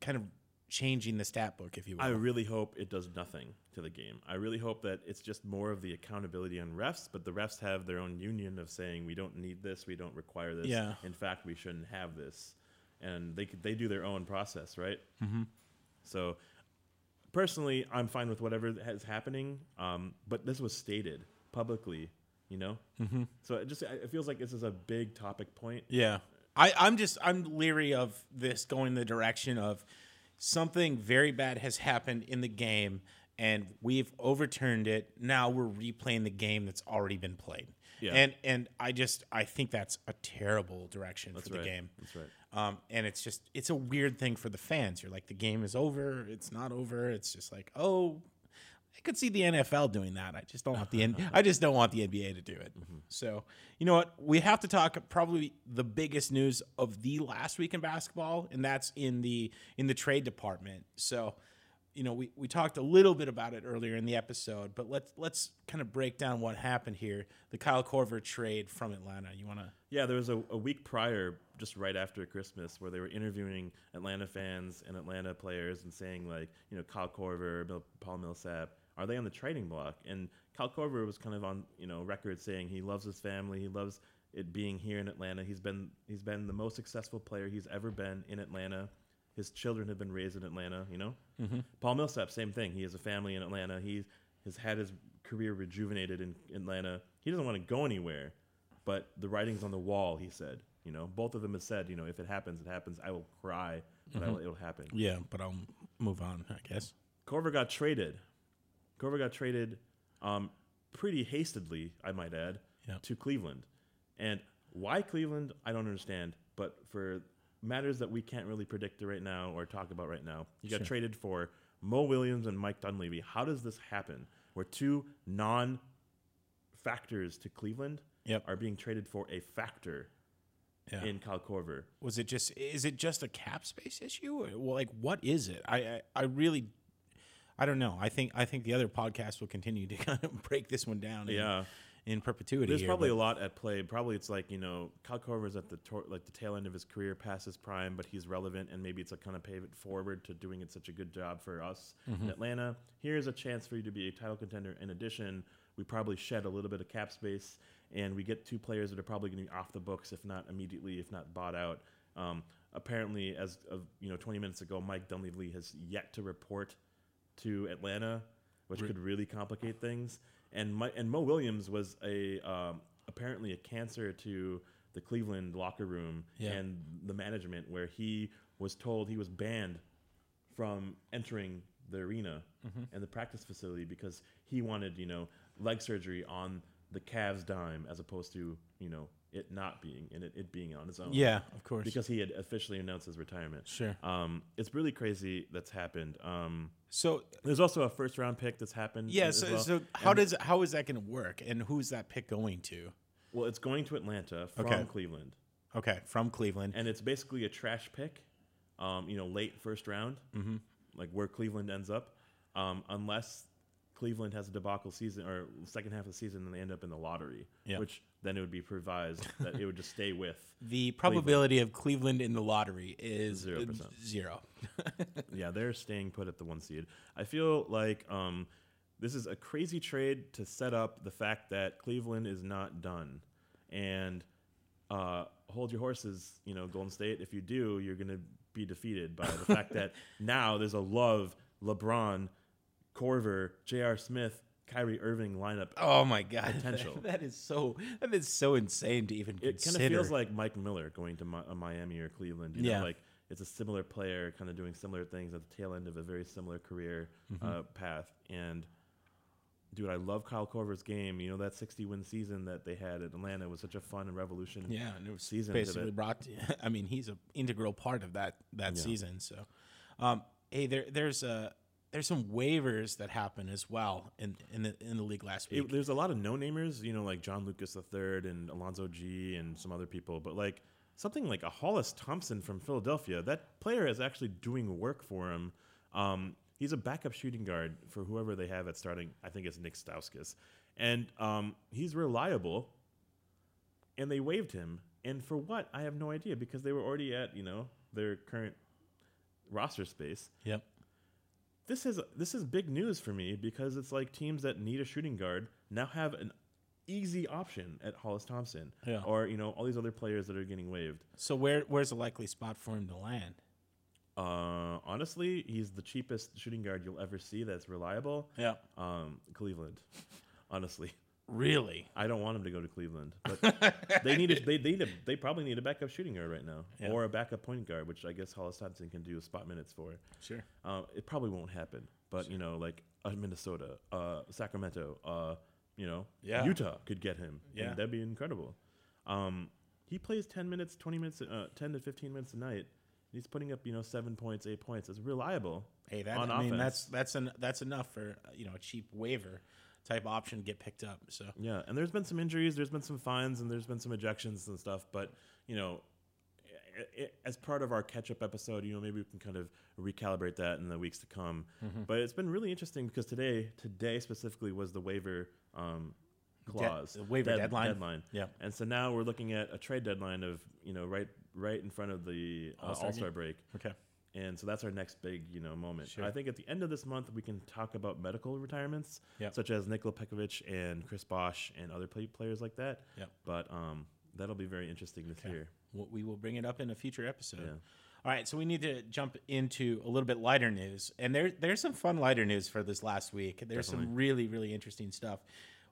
kind of changing the stat book, if you will. I really hope it does nothing to the game. I really hope that it's just more of the accountability on refs, but the refs have their own union of saying we don't need this, we don't require this. Yeah. In fact, we shouldn't have this, and they they do their own process, right? Mm-hmm. So, personally, I'm fine with whatever is happening. Um, but this was stated publicly, you know. Mm-hmm. So it just it feels like this is a big topic point. Yeah. I, I'm just I'm leery of this going the direction of something very bad has happened in the game and we've overturned it. Now we're replaying the game that's already been played. Yeah. And and I just I think that's a terrible direction That's for the right. game. That's right. Um, and it's just it's a weird thing for the fans. You're like the game is over. It's not over. It's just like oh, I could see the NFL doing that. I just don't want the N- [LAUGHS] I just don't want the NBA to do it. Mm-hmm. So you know what? We have to talk probably the biggest news of the last week in basketball, and that's in the in the trade department. So you know we, we talked a little bit about it earlier in the episode, but let's let's kind of break down what happened here. The Kyle Korver trade from Atlanta. You want to? Yeah, there was a, a week prior, just right after Christmas, where they were interviewing Atlanta fans and Atlanta players and saying like, you know, Kyle Korver, Bill, Paul Millsap, are they on the trading block? And Kyle Korver was kind of on, you know, record saying he loves his family, he loves it being here in Atlanta. He's been he's been the most successful player he's ever been in Atlanta. His children have been raised in Atlanta, you know. Mm-hmm. Paul Millsap, same thing. He has a family in Atlanta. He has had his career rejuvenated in Atlanta. He doesn't want to go anywhere but the writing's on the wall. He said, you know, both of them have said, you know, if it happens, it happens. I will cry, but I mm-hmm. will, it'll happen. Yeah, but I'll move on. I guess. Korver got traded. Korver got traded, um, pretty hastily, I might add, Yeah. to Cleveland. And why Cleveland, I don't understand. But for matters that we can't really predict right now or talk about right now, you got Sure. traded for Mo Williams and Mike Dunleavy. How does this happen? Where two non factors to Cleveland Yep. are being traded for a factor Yeah. in Kyle Korver. was it just is it just a cap space issue or well, like what is it I, I i really i don't know i think i think the other podcast will continue to [LAUGHS] kind of break this one down in, Yeah. in perpetuity There's here, probably but- a lot at play. Probably it's like you know, Kyle Korver's at the tor- like the tail end of his career, past his prime, but he's relevant, and maybe it's a kind of pave it forward to doing it such a good job for us Mm-hmm. in Atlanta. Here's a chance for you to be a title contender. In addition, we probably shed a little bit of cap space, and we get two players that are probably going to be off the books, if not immediately, if not bought out. Um, apparently, as of you know, 20 minutes ago, Mike Dunleavy has yet to report to Atlanta, which could really complicate things. And my, and Mo Williams was a um, apparently a cancer to the Cleveland locker room Yeah. and the management, where he was told he was banned from entering the arena and the practice facility because he wanted you know leg surgery on the Cavs dime as opposed to you know it not being and it, it being on its own. Yeah, of course. Because he had officially announced his retirement. Sure. Um, it's really crazy that's happened. Um, so there's also a first round pick that's happened. yeah, as so, well. so how And- does how is that going to work, and who's that pick going to? well, it's going to Atlanta from Okay. Cleveland, Okay, from Cleveland. and it's basically a trash pick. Um, you know, late first round, mm-hmm. like where Cleveland ends up, um, unless Cleveland has a debacle season or second half of the season and they end up in the lottery, Yeah. which then it would be provised that it would just stay with. [LAUGHS] the probability of Cleveland in the lottery is 0%. Zero. [LAUGHS] yeah, they're staying put at the one seed. I feel like um, this is a crazy trade to set up the fact that Cleveland is not done, and uh, hold your horses. You know, Golden State. If you do, you're going to be defeated by the fact that [LAUGHS] now there's a Love, LeBron, Korver, J.R. Smith, Kyrie Irving lineup. Oh my god, [LAUGHS] Potential. that is so that is so insane to even get it kind of feels like Mike Miller going to Mi- uh, Miami or Cleveland. You Yeah. know, like it's a similar player, kind of doing similar things at the tail end of a very similar career Mm-hmm. uh, path. And dude, I love Kyle Korver's game. You know that 60 win season that they had at Atlanta was such a fun and revolution. yeah, and it was season basically brought. [LAUGHS] I mean, he's an integral part of that that Yeah. season. So, um, hey, there there's a there's some waivers that happen as well in in the in the league last week. It, there's a lot of no namers, you know, like John Lucas III and Alonzo Gee and some other people, but like something like a Hollis Thompson from Philadelphia, that player is actually doing work for him. Um, he's a backup shooting guard for whoever they have at starting. I think it's Nick Stauskas, and um, he's reliable. And they waived him, and for what I have no idea because they were already at you know their current roster space yep. This is this is big news for me because it's like teams that need a shooting guard now have an easy option at Hollis Thompson, Yeah. or you know all these other players that are getting waived. So where where's a likely spot for him to land? Uh, honestly, he's the cheapest shooting guard you'll ever see that's reliable. Yeah. Um, Cleveland. [LAUGHS] honestly, Really? I don't want him to go to Cleveland, but [LAUGHS] they need a, they they need a, they probably need a backup shooting guard right now, Yeah. or a backup point guard, which I guess Hollis Thompson can do spot minutes for. Sure. Uh, it probably won't happen, but you know, like uh, Minnesota, uh, Sacramento, uh, you know, Yeah. Utah could get him. Yeah. and that'd be incredible. Um, he plays ten minutes, twenty minutes, uh, ten to fifteen minutes a night. He's putting up, you know, seven points, eight points. It's reliable. Hey, that I mean that's that's an, that's enough for uh, you know a cheap waiver type option get picked up. So Yeah, and there's been some injuries, there's been some fines, and there's been some ejections and stuff. But you know, as part of our catch-up episode, you know, maybe we can kind of recalibrate that in the weeks to come. Mm-hmm. But it's been really interesting because today, today specifically, was the waiver um, clause, the waiver deadline? Deadline. Yeah. And so now we're looking at a trade deadline of you know right right in front of the uh, All-Star All-Star break. okay. And so that's our next big, you know, moment. Sure. I think at the end of this month we can talk about medical retirements, Yep. such as Nikola Pekovic and Chris Bosh and other play- players like that. Yep. But um, that'll be very interesting to hear. Well, we will bring it up in a future episode. Yeah. All right, so we need to jump into a little bit lighter news, and there there's some fun lighter news for this last week. There's some really really interesting stuff.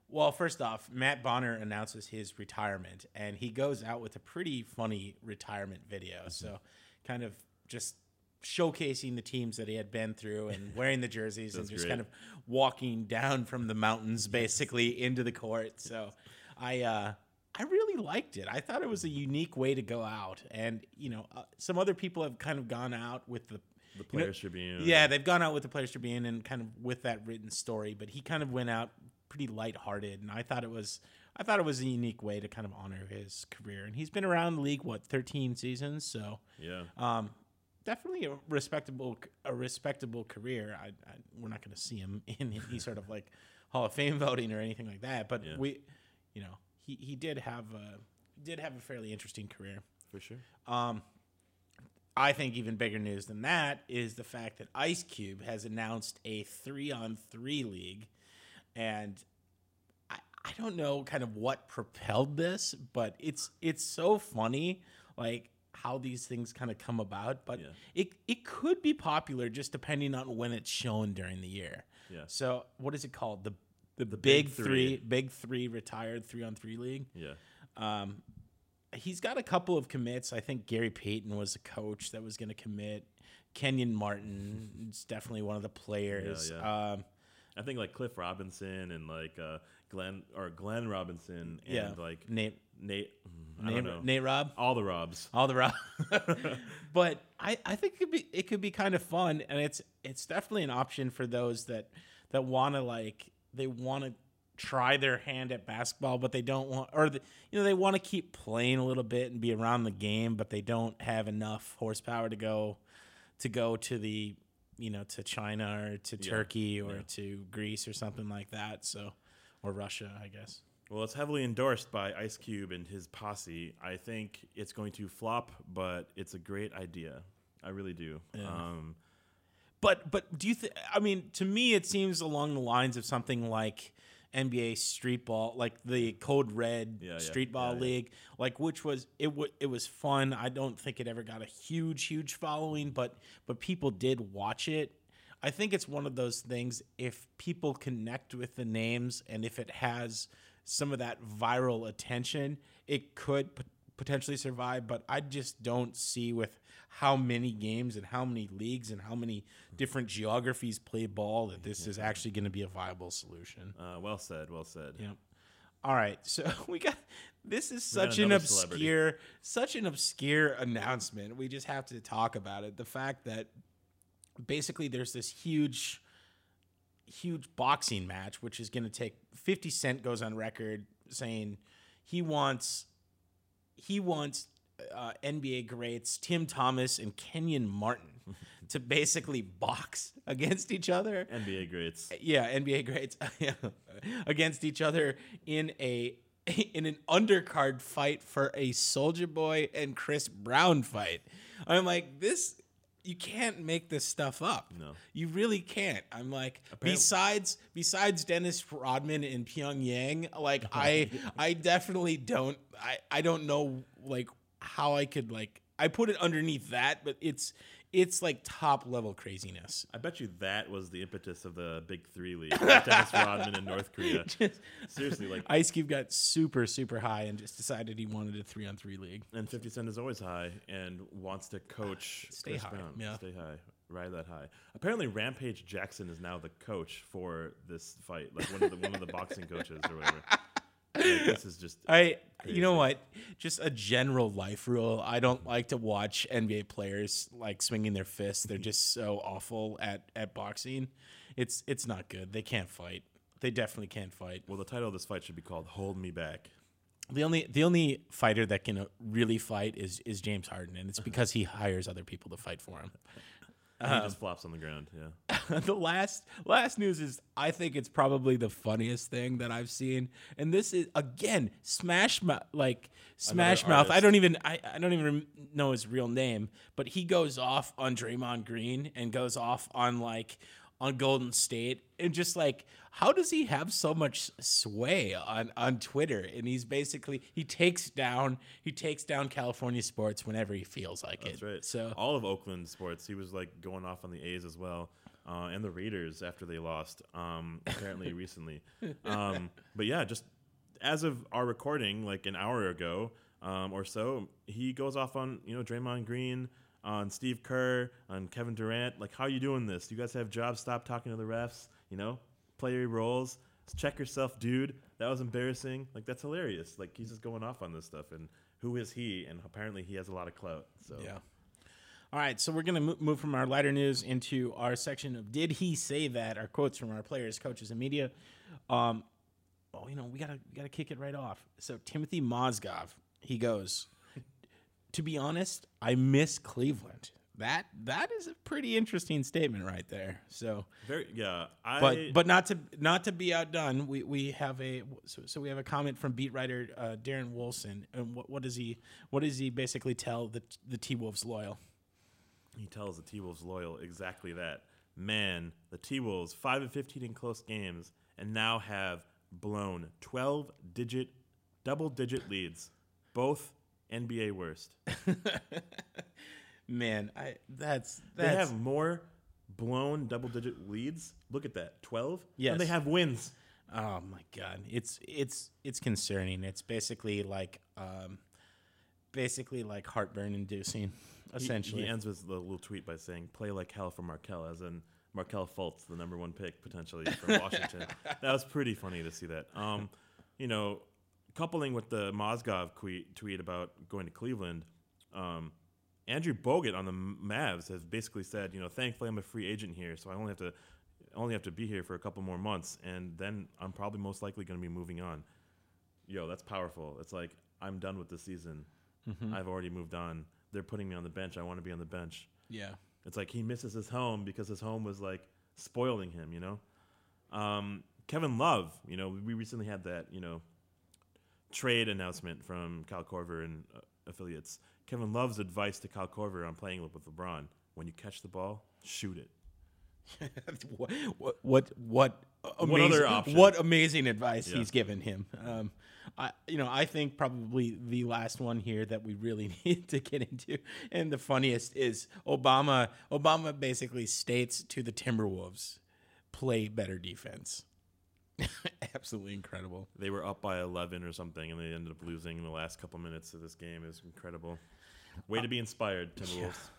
Well, first off, Matt Bonner announces his retirement, and he goes out with a pretty funny retirement video. Mm-hmm. So, kind of just showcasing the teams that he had been through and [LAUGHS] wearing the jerseys and just great. kind of walking down from the mountains basically into the court. So, I uh, I really liked it. I thought it was a unique way to go out, and you know, uh, some other people have kind of gone out with the The you know- Players Tribune. Yeah, they've gone out with the Players Tribune and kind of with that written story, but he kind of went out pretty lighthearted, and I thought it was. I thought it was a unique way to kind of honor his career, and he's been around the league what 13 seasons, so Yeah. um, definitely a respectable a respectable career. I, I we're not going to see him [LAUGHS] in any sort of like Hall of Fame voting or anything like that, but Yeah. we, you know, he, he did have a did have a fairly interesting career. For sure. Um, I think even bigger news than that is the fact that Ice Cube has announced a three on three league, and I I don't know kind of what propelled this, but it's it's so funny like how these things kind of come about, but Yeah. it it could be popular just depending on when it's shown during the year. Yeah. So what is it called? The the, The big, Big three, Three. big three retired three on three league. Yeah. Um, he's got a couple of commits. I think Gary Payton was a coach that was going to commit. Kenyon Martin is definitely one of the players. yeah. Um, I think like Cliff Robinson and like uh, Glenn or Glenn Robinson and yeah, like Nate, Nate. Nate. Nate Rob, All the Robs. all the Rob. [LAUGHS] [LAUGHS] but I, I think it could be it could be kind of fun, and it's it's definitely an option for those that that want to like they want to try their hand at basketball, but they don't want or the, you know they want to keep playing a little bit and be around the game, but they don't have enough horsepower to go to go to the you know to China or to Yeah, Turkey or yeah. to Greece or something like that. So or Russia, I guess. Well, it's heavily endorsed by Ice Cube and his posse. I think it's going to flop, but it's a great idea. I really do. Um, But but do you think? I mean, to me, it seems along the lines of something like NBA Street Ball, like the Code Red Yeah, yeah, Street Ball yeah, yeah. League, like which was it? W- it was fun. I don't think it ever got a huge huge following, but but people did watch it. I think it's one of those things. If people connect with the names and if it has some of that viral attention, it could p- potentially survive. But I just don't see with how many games and how many leagues and how many different geographies play ball that this is actually going to be a viable solution. uh, well said. Well said. Yep. All right, so [LAUGHS] we got this is such an another celebrity. obscure, such an obscure announcement. We just have to talk about it. The fact that basically there's this huge, huge boxing match, which is going to take. Fifty Cent goes on record saying he wants, he wants uh, NBA greats Tim Thomas and Kenyon Martin to [LAUGHS] basically box against each other NBA greats. yeah, NBA greats [LAUGHS] against each other in a [LAUGHS] in an undercard fight for a Soulja Boy and Chris Brown fight. I'm like, this you can't make this stuff up. No. You really can't. I'm like besides besides Dennis Rodman in Pyongyang, like [LAUGHS] I I definitely don't I I don't know like how I could like I put it underneath that, but it's it's like top level craziness. I bet you that was the impetus of the Big Three League. like [LAUGHS] Dennis Rodman in North Korea. [LAUGHS] Seriously, like, Ice Cube got super, super high and just decided he wanted a three on three league. and 50 Cent is always high and wants to coach [SIGHS] Stay Chris high, Brown. yeah. Stay high. Ride that high. Apparently, Rampage Jackson is now the coach for this fight, like one of the one of the boxing coaches or whatever. [LAUGHS] Like, this is just I, you know what? Just a general life rule. I don't like to watch NBA players like swinging their fists. They're just so awful at at boxing. It's it's not good. They can't fight. They definitely can't fight. well. The title of this fight should be called "Hold Me Back." The only the only fighter that can really fight is is James Harden, and it's because he hires other people to fight for him. He uh-huh. just flops on the ground. Yeah. [LAUGHS] the last last news is I think it's probably the funniest thing that I've seen, and this is again Smash Mouth, like Smash Another Mouth. I don't even I, I don't even know his real name, but he goes off on Draymond Green and goes off on like on Golden State and just like how does he have so much sway on on Twitter? And he's basically he takes down he takes down California sports whenever he feels like That's it. right. So all of Oakland sports, he was like going off on the A's as well, uh, and the Raiders after they lost. Um, apparently [LAUGHS] recently, um, but yeah, just as of our recording, like an hour ago um, or so, he goes off on you know Draymond Green, on Steve Kerr, on Kevin Durant. Like, how are you doing this? Do You guys have jobs. Stop talking to the refs. You know, play your roles. Check yourself, dude. That was embarrassing. Like, that's hilarious. Like, he's just going off on this stuff. And who is he? And apparently, he has a lot of clout. So Yeah. All right, so we're gonna move from our lighter news into our section of "Did he say that?" Our quotes from our players, coaches, and media. Um, oh, you know, we gotta we gotta kick it right off. So Timofey Mozgov, he goes. To be honest, I miss Cleveland. That that is a pretty interesting statement right there. So, Very yeah. I but but not to not to be outdone, we, we have a so, so we have a comment from beat writer uh, Darren Wolfson. and what, what does he what does he basically tell the the T Wolves loyal? he tells the T Wolves loyal exactly that. Man, the T Wolves five and fifteen in close games, and now have blown 12 digit, double digit leads, both NBA worst. [LAUGHS] Man, I that's They have more blown double digit leads. Look at that 12. Yes. And they have wins. Oh my god, it's it's it's concerning. It's basically like um, basically like heartburn inducing. He- Essentially, He, ends with the little tweet by saying, play like hell for Markelle, as in Markelle Fultz, the number one pick potentially from Washington. [LAUGHS] that was pretty funny to see that. Um, you know, coupling with the Mozgov tweet, about going to Cleveland, um, Andrew Bogut on the Mavs has basically said, you know, thankfully I'm a free agent here, so I only have to only have to be here for a couple more months, and then I'm probably most likely going to be moving on. Yo, that's powerful. It's like I'm done with the season. I've already moved on. They're putting me on the bench. I want to be on the bench. yeah. It's like he misses his home because his home was like spoiling him, you know? Um, Kevin Love, you know, we recently had that, you know, trade announcement from Cal Korver and uh, affiliates. Kevin Love's advice to Cal Korver on playing with LeBron when you catch the ball, shoot it. [LAUGHS] what what what what amazing, What what amazing advice Yeah. he's given him. Um, I you know I think probably the last one here that we really [LAUGHS] need to get into, and the funniest is Obama. Obama basically states to the Timberwolves, play better defense. [LAUGHS] Absolutely incredible. They were up by 11 or something, and they ended up losing in the last couple minutes of this game. It was incredible. Way to be inspired, Timberwolves.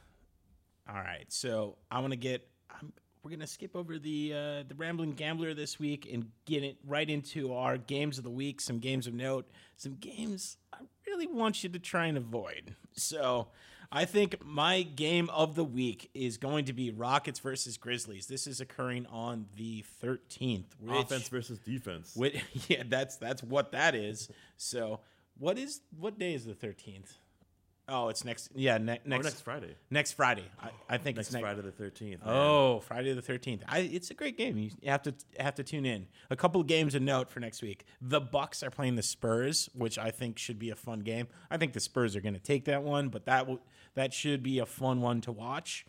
All right, so I want to get. I'm, we're gonna skip over the uh, the rambling gambler this week and get it right into our games of the week. Some games of note. Some games I really want you to try and avoid. So I think my game of the week is going to be Rockets versus Grizzlies. This is occurring on the 13th. Which, Offense versus defense. Which, [LAUGHS] yeah, that's that's what that is. So what is what day is the 13th? Oh, it's next. Yeah, ne- Or next next Friday. Next Friday. I, I think Next it's next Friday the 13th. Oh, Friday the thirteenth. It's a great game. You have to have to tune in. A couple of games of note for next week. The Bucks are playing the Spurs, which I think should be a fun game. I think the Spurs are going to take that one, but that will that should be a fun one to watch.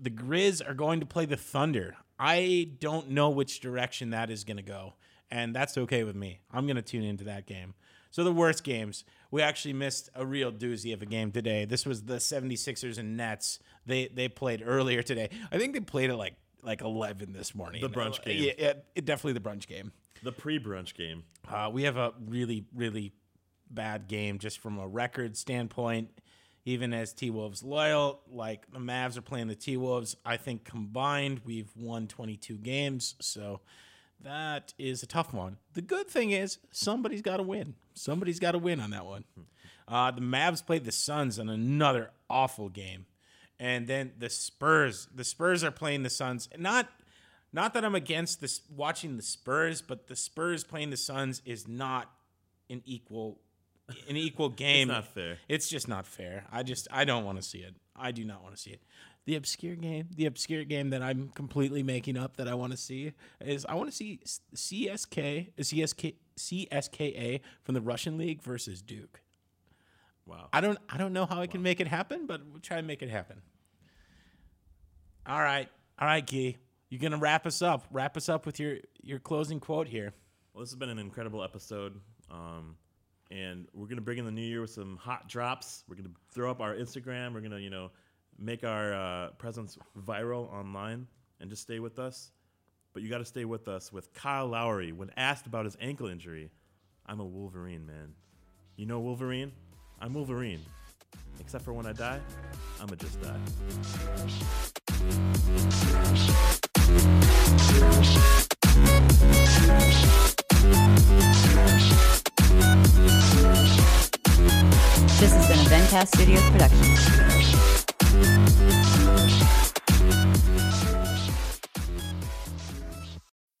The Grizz are going to play the Thunder. I don't know which direction that is going to go, and that's okay with me. I'm going to tune into that game. So the worst games, we actually missed a real doozy of a game today. This was the 76ers and Nets. They they played earlier today. I think they played at like like 11 this morning. The brunch game. Yeah, yeah, it- definitely the brunch game. The pre-brunch game. Uh, we have a really, really bad game just from a record standpoint. Even as T Wolves loyal, like the Mavs are playing the T Wolves. I think combined we've won 22 games. So that is a tough one. The good thing is somebody's got to win. Somebody's got to win on that one. Uh, the Mavs played the Suns in another awful game, and then the Spurs. The Spurs are playing the Suns. Not, not that I'm against this watching the Spurs, but the Spurs playing the Suns is not an equal, an equal [LAUGHS] game. it's not fair. It's just not fair. I just I don't want to see it. I do not want to see it. The obscure game, the obscure game that I'm completely making up that I want to see is I want to see CSK, CSK, CSKA from the Russian league versus Duke. Wow. I don't I don't know how I can make it happen, but we'll try and make it happen. All right. All right, Key. You're gonna wrap us up. Wrap us up with your your closing quote here. Well, this has been an incredible episode. Um, and we're gonna bring in the new year with some hot drops. We're gonna throw up our Instagram. We're gonna, you know, make our uh, presence viral online and just stay with us. But you got to stay with us with Kyle Lowry. When asked about his ankle injury, I'm a Wolverine, man. You know Wolverine? I'm Wolverine. Except for when I die, I'ma just die. This has been a Vencast Studios production.